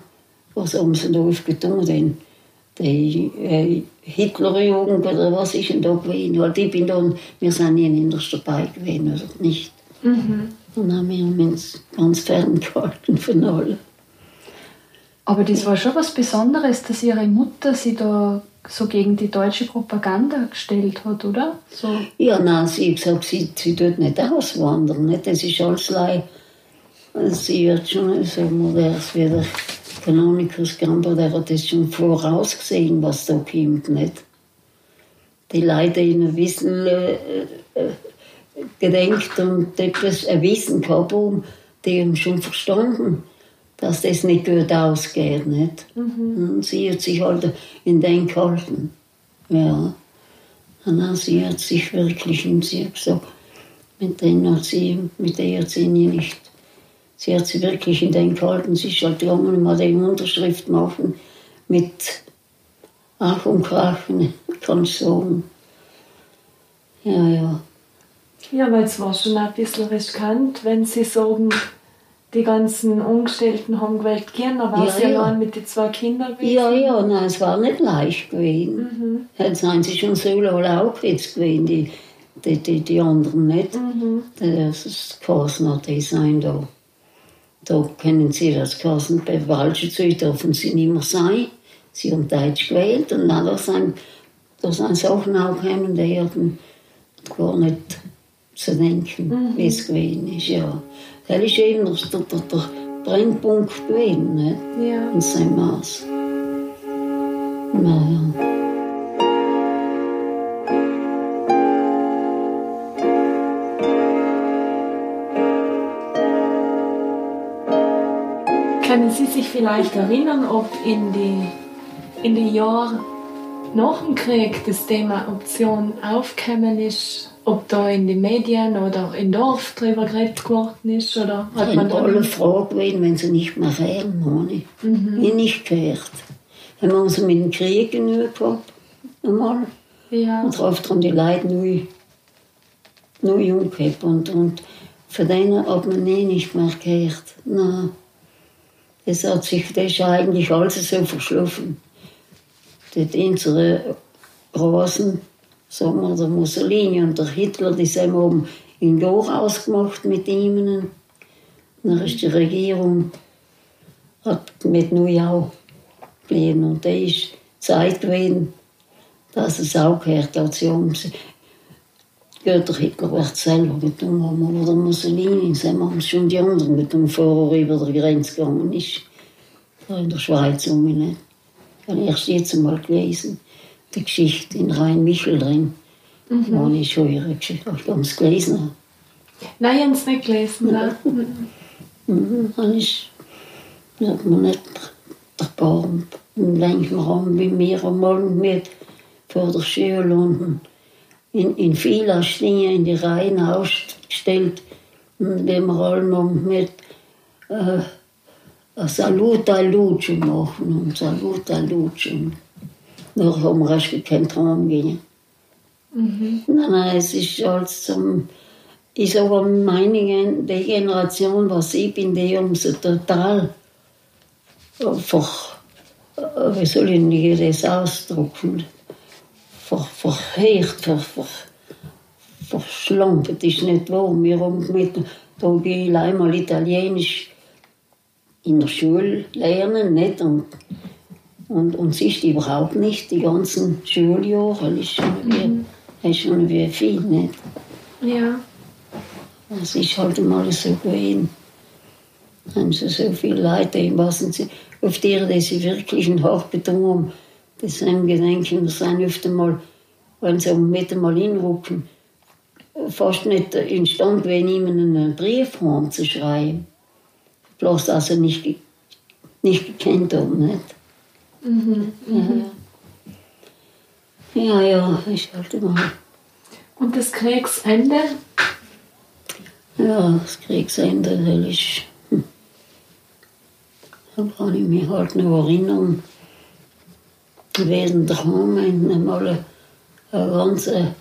was haben sie da aufgetan, den, die äh, Hitlerjugend oder was ist denn da gewesen? Halt, ich bin dann, wir sind nie in der dabei gewesen, oder nicht. Mhm. Und dann haben wir uns ganz ferngehalten von allen. Aber das war schon was Besonderes, dass Ihre Mutter Sie da so gegen die deutsche Propaganda gestellt hat, oder? So. Ja, nein, sie hat gesagt, sie, sie tut nicht auswandern. Nicht? Das ist alles leid. Sie hat schon, wir, es wieder Kanonikus Gamper, der hat das schon vorausgesehen, was da kommt. Nicht? Die Leute, die ein bisschen äh, äh, gedenkt und etwas ein Wissen gehabt haben, die haben schon verstanden dass das nicht gut ausgeht. Nicht? Mhm. Und sie hat sich halt in den gehalten. Ja. Und dann sie hat sich wirklich, und sie hat gesagt, mit denen hat sie, mit der hat sie nicht. Sie hat sich wirklich in den gehalten. Sie ist halt gegangen und hat die Unterschrift machen mit Ach und Krachen, kann ich sagen. Ja, ja. Ja, weil es war schon ein bisschen riskant, wenn sie sagen, die ganzen Umgestellten haben gewählt gehen, aber ja, sie ja. mit den zwei Kindern gewesen. Ja, ja, nein, es war nicht leicht gewesen. Mhm. Jetzt sind sie schon so auch jetzt gewesen, die, die, die, die anderen nicht. Mhm. Das ist Kosner Design da. Da kennen sie das Kosen bei Walschezüge dürfen sie nicht mehr sein. Sie haben Deutsch gewählt und dann sind da sind Sachen auch gekommen, die hatten gar nicht zu denken, Mhm. wie es gewesen ist. Ja. Das ist eben der, der, der, der Brennpunkt gewesen, nicht? Ja. in seinem Maß. Naja. Können Sie sich vielleicht erinnern, ob in die, in die Jahren nach dem Krieg das Thema Option aufgekommen ist? Ob da in den Medien oder im Dorf drüber geredet worden ist? Oder hat man Sind da alle froh gewesen, wenn sie nicht mehr reden, habe ich. Ich nicht gehört. Haben wir uns mit dem Krieg genug gehabt, einmal. Ja. Und darauf haben die Leute neu, neu umgehabt. Und, und von denen hat man nie nicht mehr gehört. Nein. Das hat sich, das eigentlich alles so verschlafen. Dort unsere Rasen, sagen wir, der Mussolini und der Hitler, die sind oben in Loch ausgemacht mit ihnen. Dann ist die Regierung hat mit Neujau geblieben. Und da ist Zeit gewesen, dass es auch gehört hat. Sie haben ja, Hitler wird selber getan haben, aber der Mussolini, haben schon die anderen getan, bevor er über die Grenze gegangen ist. Da in der Schweiz um mich. Ich habe erst jetzt einmal gelesen, die Geschichte in Rhein-Michel drin. Mhm. War nicht schon ihre Geschichte, ich habe es gelesen. Nein, ich habe es nicht gelesen. Mhm, dann ist, sagt man nicht, der Baum. Und manchmal haben wir mir einmal mit vor der Schule unten in, in vielen Stingen in die Reihen wir alle noch mit äh, Salut a Luce machen und Salut a Luce. Noch haben wir keinen Traum gehen. Nein, nein, es ist alles zum. Ich sage meine die Generation, was ich bin, die haben sie total einfach, äh, wie soll ich das ausdrücken, ver, verheert, ver, ver, verschlampert ist nicht wahr. Wir haben mit, da gehe ich einmal Italienisch in der Schule lernen, nicht? Und, und, und ist überhaupt nicht, die ganzen Schuljahre, das ist schon wie, ist schon wie viel, nicht? Ja. Es ist halt mal so gewesen. Haben sie so viele Leute, wissen sie, auf die, die sie wirklich Hauch beton haben, das sind Gedenken, das sind öfter mal, wenn sie mit einmal hinrücken, fast nicht instand gewesen, ihnen einen Brief haben zu schreiben. Bloß, dass sie nicht, nicht gekannt haben, nicht? Ja, ja. Ja, ja, ist halt immer. Und das Kriegsende? Ja, das Kriegsende, das ist. Hm. Da kann ich mich halt noch erinnern. Während daheim einmal eine ganze,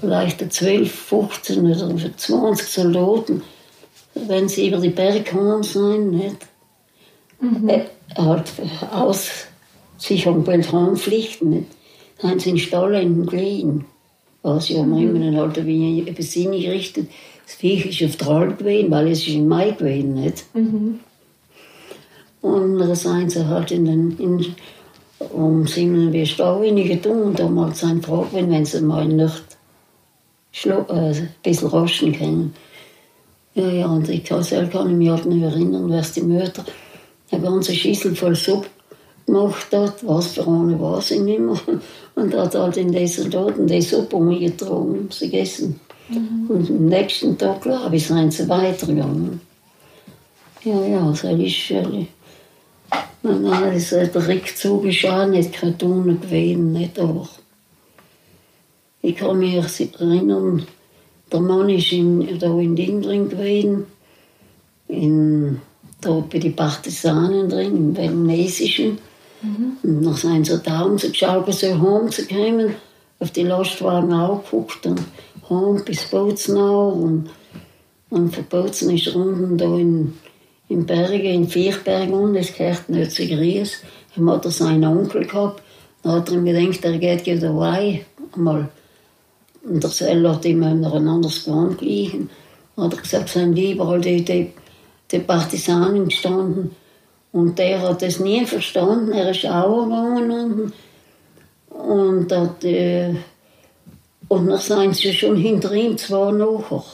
vielleicht 12, 15 oder 20 Soldaten, wenn sie über die Berge gekommen sind, nicht? Äh, halt aus sich um Beltranpflichten, nicht? Dann haben sie in den Stall gelegen. Was ja mhm. immer halt wie ein bisschen gerichtet. Das Viech ist auf der Alp gewesen, weil es ist im Mai gewesen, nicht? Und dann sind sie halt in den, in, um sieben wie Stau getan und haben halt seine Frage, wenn, wenn sie mal nicht schlo, äh, ein bisschen raschen können. Ja, ja, und ich kann, selber kann ich mich halt nicht erinnern, was die Mutter eine ganze Schüssel voll Suppe gemacht hat, was für eine weiß ich nicht mehr. Und hat halt in den Soldaten die Suppe umgetragen, sie gegessen. Und am nächsten Tag, glaube ich, sind sie weitergegangen. Ja, ja, das ist äh, Nein, nein, der Rückzug ist auch nicht Karton gewesen, nicht, aber ich kann mich erinnern, der Mann ist in, da in Ding drin gewesen, in, da bei den Partisanen drin, im Vietnamesischen. Und dann sind sie da und sie geschaut, so heimzukommen, auf die Lastwagen auch geguckt und heim bis Bozenau und, und von Bozen ist unten da in, in Bergen, in Vierberg unten, das gehört nicht zu Gries, dann hat er seinen Onkel gehabt, dann hat er ihm gedacht, er geht wieder weg, einmal und der Zell hat immer noch ein anderes Gewand gelegen. Dann hat er gesagt, es sind überall die, die, die Partisanen gestanden. Und der hat das nie verstanden. Er ist auch gegangen. Und, Und, dat, äh, und dann sind sie schon hinter ihm zwei nachher.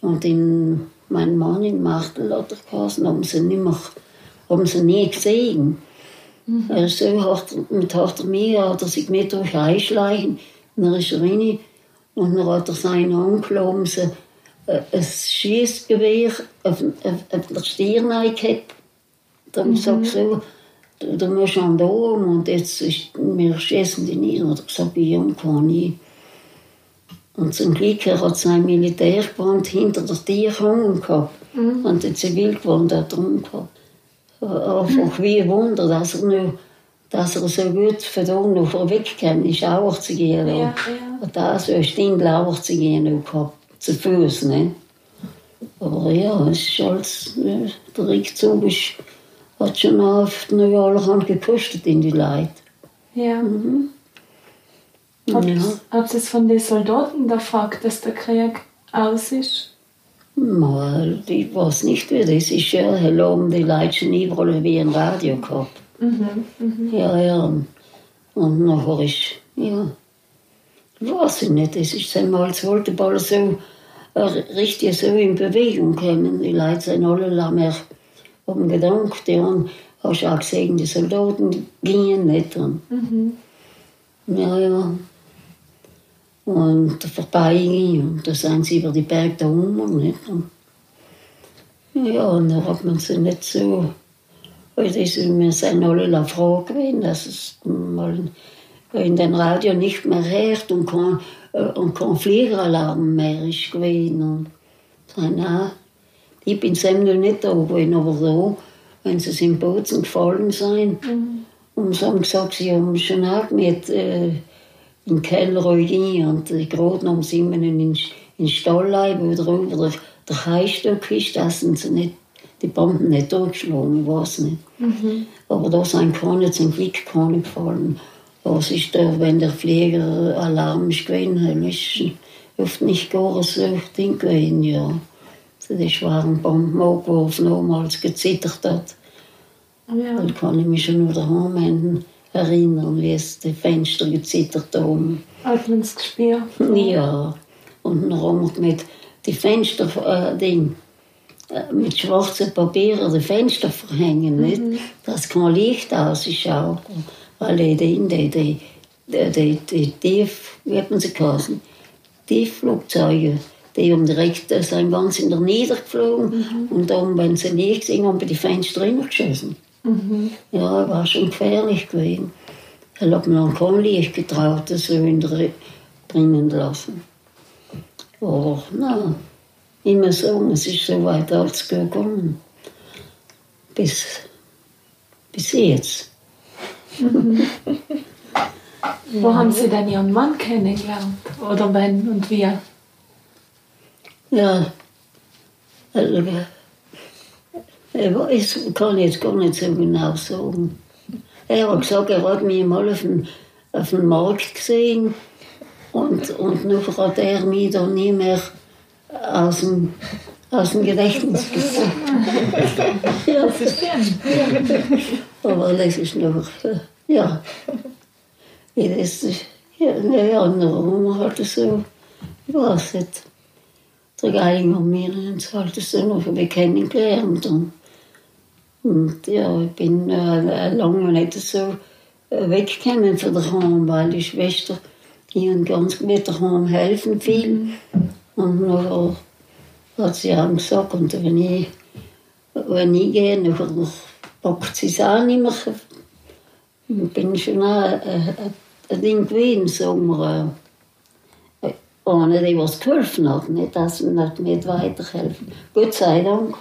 Und in, mein Mann in hat er geheißen, haben sie, nicht mehr, haben sie nie gesehen. Mhm. Also hat, mit hat er mir, hat er sich mit durch einschleichen, und dann ist er rein, und dann hat er seinen Onkel um sie, äh, ein Schießgewehr auf, auf, auf der Stirn gehabt. Dann mhm. sagt so, du, du musst an da und jetzt ist, wir schießen dich nie. Und er gesagt, ich kann nicht. Und zum Glück hat sein Militärgeband hinter der Tier gehangen gehabt. Mhm. Und der Zivilgeband hat drum gehabt. Einfach wie ein Wunder, dass er, noch, dass er so gut von da noch weggekommen ist, auch zu gehen. Ja, ja. Und da so eine Stunde auch zu gehen gehabt, zu Fuß. Ne? Aber ja, es ist alles, der Rückzug ist, hat schon oft noch allerhand gekostet in die Leute. Ja. Mhm. Habt ja. ihr es von den Soldaten gefragt, dass der Krieg aus ist? Mal, ich weiß nicht, wie das ist. Ja, haben die Leute schon überall wie ein Radio gehabt. Mhm, mhm. Ja, ja. Und nachher ist, ja, weiß ich nicht, es ist einmal, es wollte bald so äh, richtig so in Bewegung kommen. Die Leute sind alle mehr um gedankt, ja, und hast auch gesehen, die Soldaten gingen nicht. Und, mhm. Ja, ja und vorbei und da sind sie über die Berge da oben. Nicht? Und ja, und dann hat man sie nicht so. Das, wir sind alle froh gewesen, dass es mal in den Radio nicht mehr hört und kein, äh, und kein Fliegeralarm mehr ist gewesen. Und sagen, ah, ich bin selber nicht da gewesen, aber so, wenn sie im Bozen gefallen sind. Mhm. Und sie haben gesagt, sie haben schon auch mit. Äh, im Keller rein und gerade noch sind wir in den Stall wo drüber der, der Keistock ist, dass sie nicht, die Bomben nicht durchgeschlagen, ich weiß nicht. Mhm. Aber da sind keine, zum Glück keine gefallen. Das ist der, wenn der Flieger Alarm ist gewesen, ist oft nicht gar so Ding gewesen, ja. Die schweren Bomben abgeworfen haben, als gezittert hat. Ja. Dann kann ich mich schon wieder heimwenden erinnern, wie es die Fenster gezittert haben. Gespürt? Ja. Und dann haben wir mit die Fenster, äh, Ding, äh, mit schwarzen Papieren die Fenster verhängen, mhm. nicht? dass kein Licht ausschaut. Weil die, die, die, die, die, die Tief, wie hat man sie geheißen? Tiefflugzeuge, die haben direkt äh, sind ganz in der Niedergeflogen mhm. und dann, wenn sie nicht gesehen haben, die Fenster geschossen. Mhm. Ja, war schon gefährlich gewesen. Er hat mir kein Licht getraut, das so in der bringen lassen. Aber na, immer so, es ist so weit als gekommen. Bis, bis jetzt. Mhm. Wo haben Sie denn Ihren Mann kennengelernt? Oder wann und wie? Ja, also, ich kann jetzt gar nicht so genau sagen. Er hat gesagt, er hat mich mal auf dem, auf dem Markt gesehen und, und nachher hat er mich dann nie mehr aus dem, aus dem Gedächtnis gezogen. ja. Das ist schön. Aber das ist noch, ja. Das ist, ja, ja, warum hat er so, ich weiß nicht. Der Geigen und mir es halt so noch kennengelernt. Und und ja, ich bin äh, lange nicht so äh, weggekommen von daheim, weil die Schwester ihnen ganz mit daheim helfen viel. Und nachher hat sie auch gesagt, und wenn ich, wenn ich gehe, nachher packt sie es auch nicht mehr. Ich bin schon auch äh, ein Ding gewesen, wir. Äh, ohne die was geholfen hat, nicht, dass man nicht weiterhelfen. Gott sei Dank,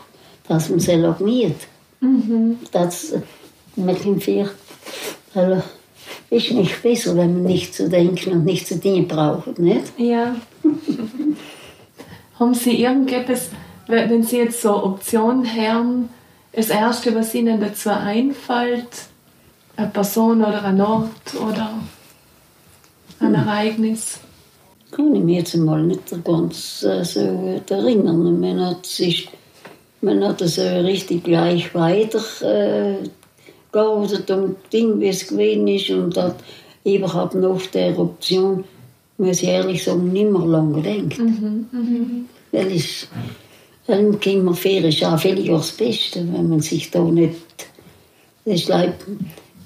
dass man sie alarmiert. Mhm. Das mit dem Vier also, ist nicht besser, wenn man nicht zu denken und nicht zu Dingen braucht, nicht? Ja. Haben Sie irgendetwas, wenn Sie jetzt so Optionen haben, das Erste, was Ihnen dazu einfällt, eine Person oder ein Ort oder ein hm. Ereignis? Kann ich mich jetzt mal nicht ganz äh, so erinnern. Man hat sich man hat das richtig gleich weiter äh, und Ding, wie es gewesen ist. Und hat überhaupt nach der Eruption, muss ich ehrlich sagen, nicht mehr lange gedacht. Weil ich, dann ging mir fair, ist auch viel das Beste, wenn man sich da nicht, das ist like,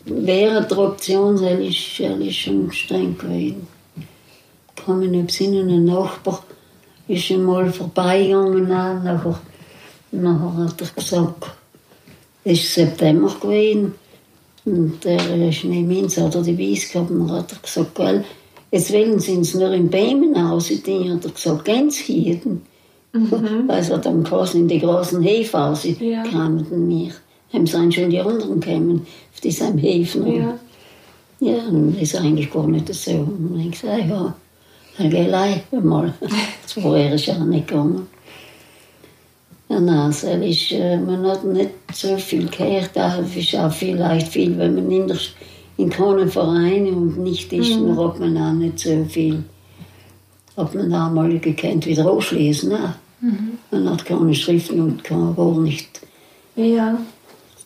während der das ist, ist schon streng gewesen. Ich kann mich nicht besinnen, ein Nachbar ist einmal vorbeigegangen, nachher, nachher hat er gesagt, es ist September gewesen, und der ist neben uns, hat er die Weiss gehabt, und dann hat er gesagt, gell, jetzt wollen sie uns nur in Bäumen aussehen, hat er gesagt, ganz hier. Mhm. Also dann quasi in die großen Häfen raus Ja. kamen wir. Haben sie schon die anderen gekommen, auf diesem Häfen. Ja. Ja, und das ist eigentlich gar nicht so. Und dann habe ich gesagt, ja, dann geh mal. Vorher ist ja nicht gegangen. Ja, nein, es ist, äh, man hat nicht so viel gehört. Da ist auch vielleicht viel, wenn man in, der, in keinem Verein und nicht ist, dann hat man auch nicht so viel. Hat man auch mal gekannt, wieder auslesen. Ne? Man hat keine Schriften und kann gar nicht ja.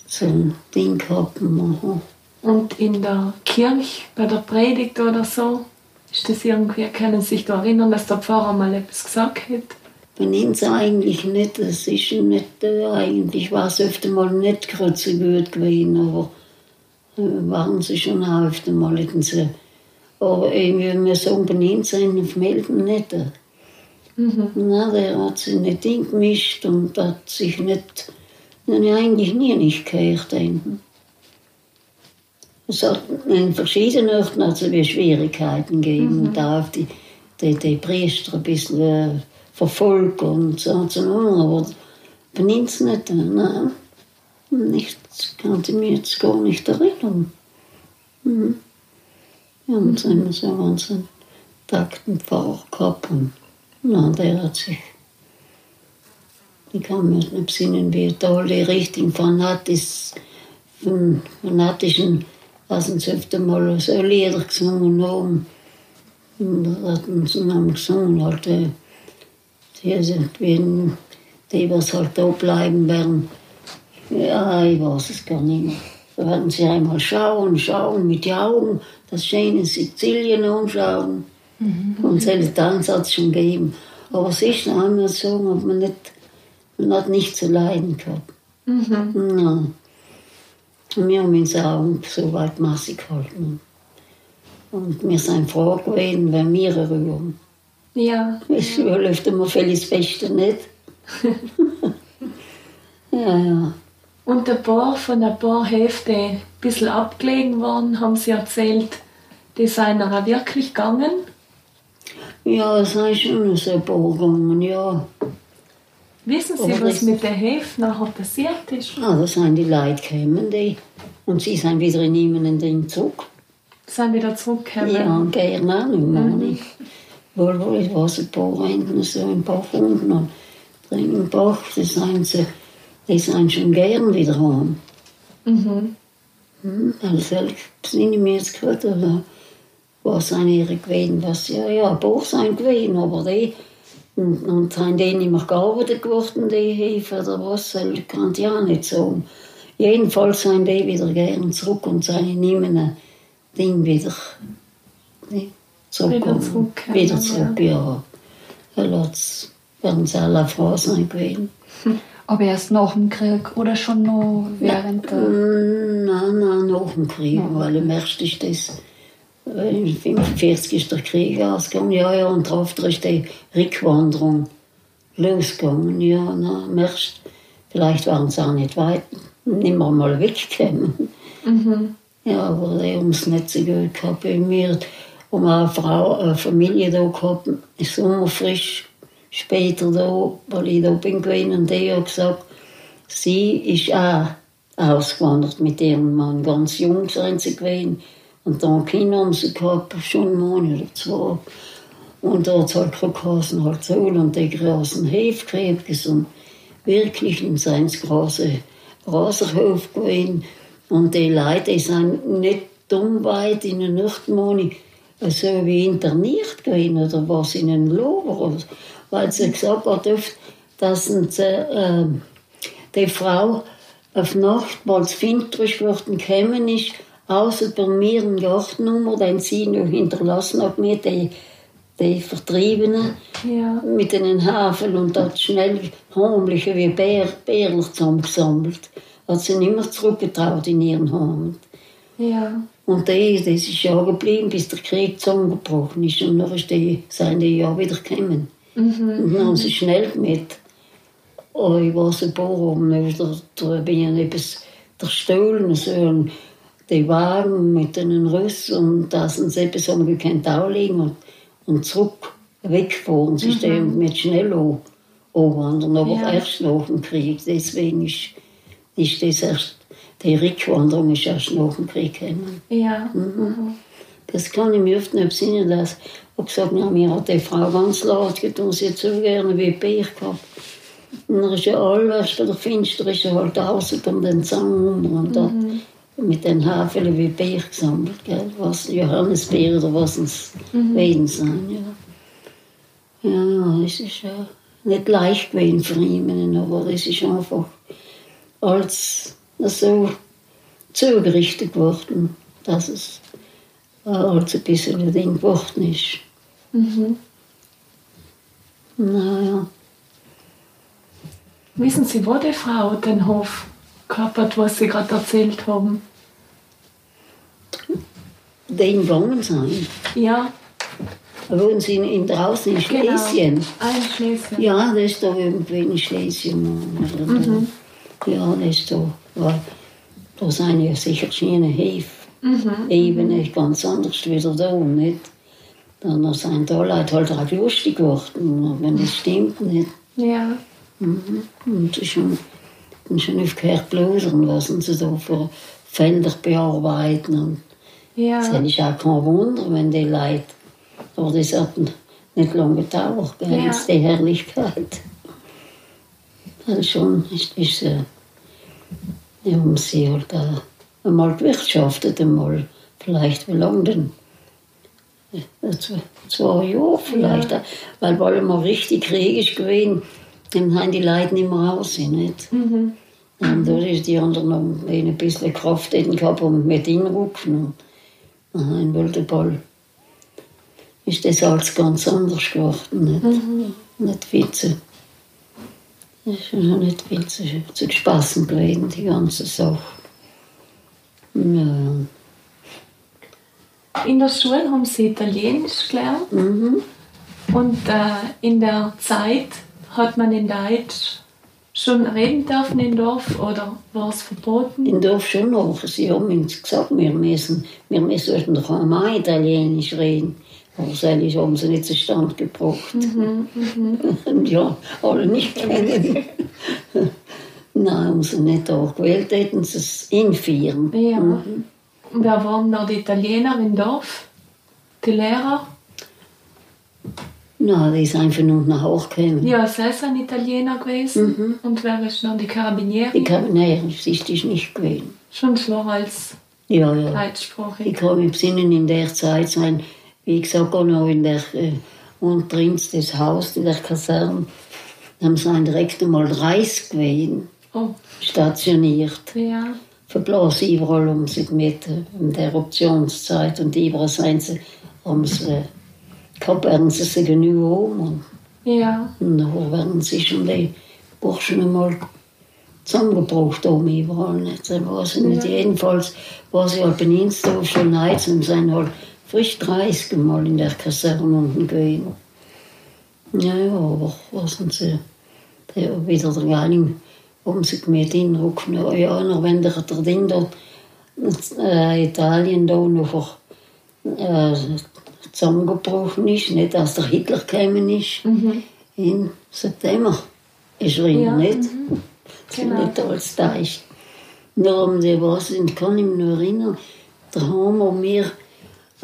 so ein Ding gehabt. Aha. Und in der Kirche, bei der Predigt oder so, ist das irgendwie, können Sie sich da erinnern, dass der Pfarrer mal etwas gesagt hat? Bei uns eigentlich nicht. Es ist nicht, äh, eigentlich war es öfter mal nicht gerade so gut gewesen, aber äh, waren sie schon auch öfter mal sie. Aber irgendwie, wir sagen, bei uns sind auf Melden nicht. äh. Na, der hat sich nicht eingemischt und hat sich nicht, nein, eigentlich nie nicht gehört. Es hat in verschiedenen Orten wie Schwierigkeiten gegeben und da auf die, die, die Priester ein bisschen äh, verfolgt und so, so aber uns nicht. Nein, nichts kann ich mir jetzt gar nicht erinnern. Mhm. Ja, und so haben wir so unseren Taktenpfarrer gehabt und na, der hat sich ich kann mir nicht besinnen, wie da die richtigen Fanatis, von fanatischen, lassen sie öfter mal so Lieder gesungen haben. Und da hatten sie gesungen, halt, äh, die, sind, die, die was halt da bleiben werden. Ja, ich weiß es gar nicht mehr. Da werden sie einmal schauen, schauen mit den Augen, das schöne Sizilien anschauen. Und solche Tanz hat es schon gegeben. Aber ist noch einmal so, hat man, nicht, man hat nicht zu leiden gehabt. Nein. Und wir haben uns auch so weit massig gehalten. Und wir sind froh gewesen, wenn wir rühren. Ja. Es läuft immer vieles Beste nicht. ja, ja. Und ein paar von ein paar Hälfte ein bisschen abgelegen waren, haben sie erzählt, die seien auch wirklich gegangen. Ja, es sind schon so ein paar gegangen, ja. Wissen Sie, Aber was mit der Hälfte nachher passiert ist? Ah, da sind die Leute gekommen, die. Und sie sind wieder in jemanden drin zurück. Sind wieder zurückgekommen? Ja, gerne auch nicht mehr. Wohl, es war so ein paar hinten, so ein paar unten. Und drin im Bach, die sind, sie, die sind schon gern wieder heim. Mhm. Hm, Also, ich besinne mich jetzt gerade, aber was sind ihre gewesen, was, ja, ja, ein paar sind gewesen, aber die, und, und sind die nicht mehr gearbeitet geworden, die Hilfe oder was, das kann ich auch nicht sagen. Jedenfalls sind die wieder gern zurück und sind in einem Ding wieder ne, zurückgekommen. zurückgekommen, Wieder zurück, ja. ja. Werden sie alle froh sein gewesen. Aber erst nach dem Krieg oder schon noch während der. Mm, Nein, nein, nach dem Krieg, weil im Ersten ist das, äh, im 45 ist der Krieg ausgegangen, ja, ja, und darauf ist die Rückwanderung losgegangen, ja, na, im Ersten, vielleicht waren sie auch nicht weit, nicht mehr mal weggekommen. Ja, aber die haben es nicht so gut gehabt. Bei mir haben wir eine Frau, eine Familie da gehabt, sommerfrisch, später da, weil ich da bin gewesen, und die hat gesagt, sie ist auch ausgewandert mit ihrem Mann. Ganz jung sind sie gewesen. Und dann Kinder haben sie gehabt, schon einen Monat oder zwei. Und da hat es halt geheißen, halt so, und die großen Hefkrebs und wirklich in seinem großen Raserhof gewesen. Und die Leute die sind nicht dumm weit in den Nachtmonat so wie interniert gewesen oder was in den Lober. Weil sie gesagt hat, dass sie, äh, die Frau auf Nacht, weil es finterisch geworden gekommen ist, außer bei mir einen Gartennummer, den sie noch hinterlassen hat mir, die, die Vertriebenen, Ja. mit den Hafen und hat schnell heimliche wie Bär, Bärler zusammengesammelt. Hat sie nicht mehr zurückgetraut in ihren Heimat. Ja. Und die, das ist ja geblieben, bis der Krieg zusammengebrochen ist. Und dann ist die, sind die ja wieder gekommen. Und dann haben sie schnell mit. Oh, ich war so oben, da, da bin ich etwas der Stuhl, so ein, die Wagen mit den Rüssen und da sind sie etwas gekannt anlegen und, und zurück weggefahren. Sie stehen mit schnell an, anwandern, aber Ja. erst nach dem Krieg. Deswegen ist, ist das erst, die Rückwanderung ist erst nach dem Krieg gekommen. Ja. Das kann ich mir oft nicht besinnen, dass ich habe gesagt, na, mir hat die Frau ganz laut getan, sie hat so gerne wie Bier gehabt. Und dann ist ja alles bei der Finster ist ja halt außen um den rum und dort mit den Hafeln wie Bier gesammelt, gell? was Johannisbeer oder was es gewesen sein, ja. Ja, es ist ja nicht leicht gewesen für ihn, aber es ist einfach als so zugerichtet geworden, dass es als ein bisschen ein Ding geworden ist. Naja, Wissen Sie, wo die Frau den Hof gehabt hat, was Sie gerade erzählt haben? den gegangen sein. Ja, Wohnen Sie in, in draußen in genau. Schlesien? Ein Schlesien. Ja, das ist da irgendwie in Schlesien. da. Ja, das ist da. Weil da sind ja sicher schöne Hefe. Ebene ganz anders wieder da, nicht? Dann sind da Leute halt auch lustig geworden, wenn das stimmt nicht. Ja. Und das ist schon, und schon oft gehört blödern, was sie da für Felder bearbeiten. Und Ja. das ist auch kein Wunder, wenn die Leute, aber das hat nicht lange gedauert, gell, Ja. ist die Herrlichkeit. Also schon ist, ist äh, haben sie halt auch einmal gewirtschaftet, einmal, vielleicht wie lange denn? Ja, Zwei, Jahre vielleicht, Ja. weil weil mal richtig Krieg ist gewesen, dann haben die Leute nicht mehr raus, nicht? Mhm. Und da ist die anderen noch ein bisschen Kraft gehabt und mit hinrücken. Und dann Wildeball ist das alles ganz anders geworden. Nicht, nicht viel zu. Das ist ja nicht viel zu, zu spaßen gewesen, die ganze Sache. Ja, In der Schule haben Sie Italienisch gelernt. Und äh, in der Zeit hat man in Deutsch schon reden dürfen im Dorf oder war es verboten? in Dorf schon noch. Sie haben uns gesagt, wir müssen, wir müssen einmal Italienisch reden. Das haben sie nicht zustande gebracht. Und ja, alle nicht kennen. Nein, haben sie nicht auch gewählt, hätten sie es infieren. Ja. Und wer waren noch die Italiener im Dorf? Die Lehrer? Nein, die ist einfach nur nach Hause gekommen. Ja, es ist ein Italiener gewesen. Und wer ist noch die Carabinieri? Die Kabinäre, das ist nicht gewesen. Schon klar als Ja, ja. Leitsprachig. Ich kann mich besinnen, in der Zeit sein, wie gesagt, auch noch in der, äh, unten das Haus, in der Kaserne, haben sie direkt einmal 30 gewesen, Oh, stationiert. ja. Verblasen überall um sich mit äh, in der Optionszeit und überall sind sie, haben sie, äh, gehabt, werden sie sich genug um und Ja. und dann werden sie schon die Burschen einmal zusammengebracht oben überall. Nicht? Das weiß ich nicht. Jedenfalls war sie halt bei Insdorf schon heiz und sind halt frisch 30 Mal in der Kaserne unten gewesen. Ja, ja, aber was sind sie? Der wieder der Geiling um sich mit hinrücken. Ja, noch wenn der, der Ding dort, äh, Italien da noch äh, zusammengebrochen ist, nicht, dass der Hitler gekommen ist. Im September ist er Ja, nicht. Das Genau. nicht alles da ist. Nur um die was, ich kann mich noch erinnern, da haben wir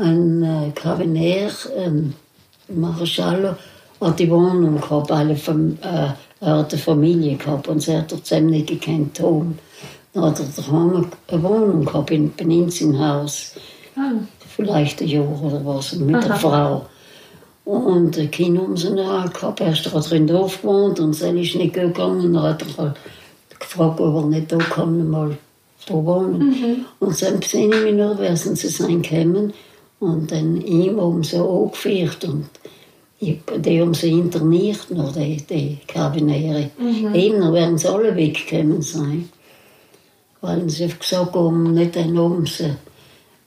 ein äh, Kavernär, ein Marschall, hat die Wohnung gehabt, alle Fam äh, er hat eine Familie gehabt und sie hat dort zusammen nicht gekannt. Tom. Dann hat er daheim eine Wohnung gehabt in Peninselhaus Ah, vielleicht ein Jahr oder was, mit der Frau. Und die Kinder haben sie gehabt. Erst hat er im Dorf gewohnt und sie ist nicht gegangen. Dann hat er halt gefragt, ob er nicht da kann, mal da wohnen. Mhm. Und dann sehe ich mich noch, wer sie sein gekommen und dann ihm um so angeführt und die haben sie interniert, noch die, die Karabiniere. Mhm. Eben werden sie alle weggekommen sein. Weil sie gesagt haben, nicht dann haben sie,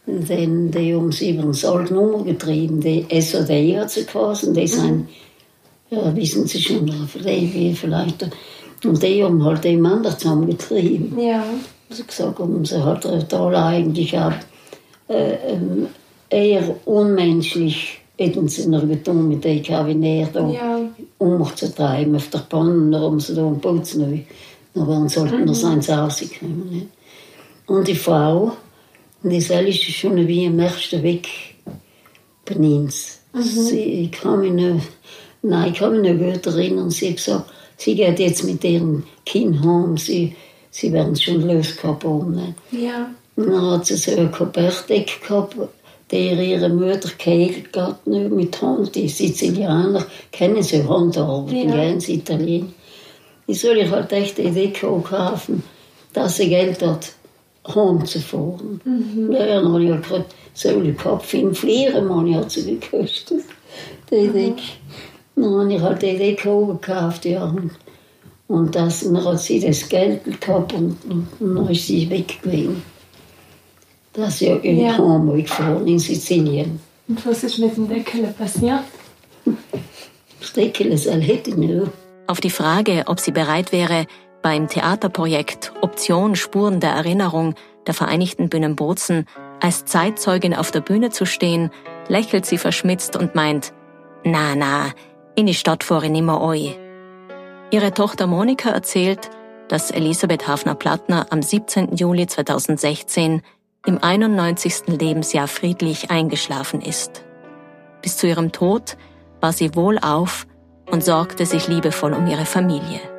denn die haben sie über den Sold Nummer getrieben. Die SOD hat sie geheißen, die mhm. sind, ja, wissen Sie schon, wie vielleicht. Und die haben halt die Männer zusammengetrieben. Ja. Sie gesagt haben, sie hat da eigentlich auch äh, ähm, eher unmenschlich hätten sie noch getan mit den Karabinieren ja. umzutreiben auf der Bahn, dann haben sie da einen Putz neu. Dann sollten mhm. noch eins rauskommen. Nicht? Und die Frau, die ist schon wie am ersten Weg bei uns. Mhm. Sie, ich kann mich noch, nein, ich kann mich noch gut erinnern, sie hat gesagt, sie geht jetzt mit ihrem Kind heim, sie, sie werden schon losgehabt haben. Ja. Und dann hat sie so eine Kopertdecke gehabt, der ihre Mutter geheilt hat, mit Hand. Die Sizilianer kennen sie Handarbeit, ja. ganz Italien. Ich soll ich halt echt die Idee kaufen, dass sie Geld hat, heimzufahren. Mhm. Ja, dann habe ich halt gerade so gehabt, fünf Flieren, hat sie gekostet. Die Idee. Mhm. Dann habe ich halt die Idee gekauft, ja. Und, und das, dann hat sie das Geld gehabt und, und, und dann ist sie weg gewesen. Das ist ja in ja. Hamburg gefahren, in Sizilien. Und was ist mit dem Deckel passiert? Das Deckel ist erledigt, ja. Auf die Frage, ob sie bereit wäre, beim Theaterprojekt Option Spuren der Erinnerung der Vereinigten Bühnen Bozen als Zeitzeugin auf der Bühne zu stehen, lächelt sie verschmitzt und meint, na, na, in die Stadt fahre ich nimmer oi. Ihre Tochter Monika erzählt, dass Elisabeth Hafner-Plattner am 17. Juli 2016 im 91. Lebensjahr friedlich eingeschlafen ist. Bis zu ihrem Tod war sie wohlauf und sorgte sich liebevoll um ihre Familie.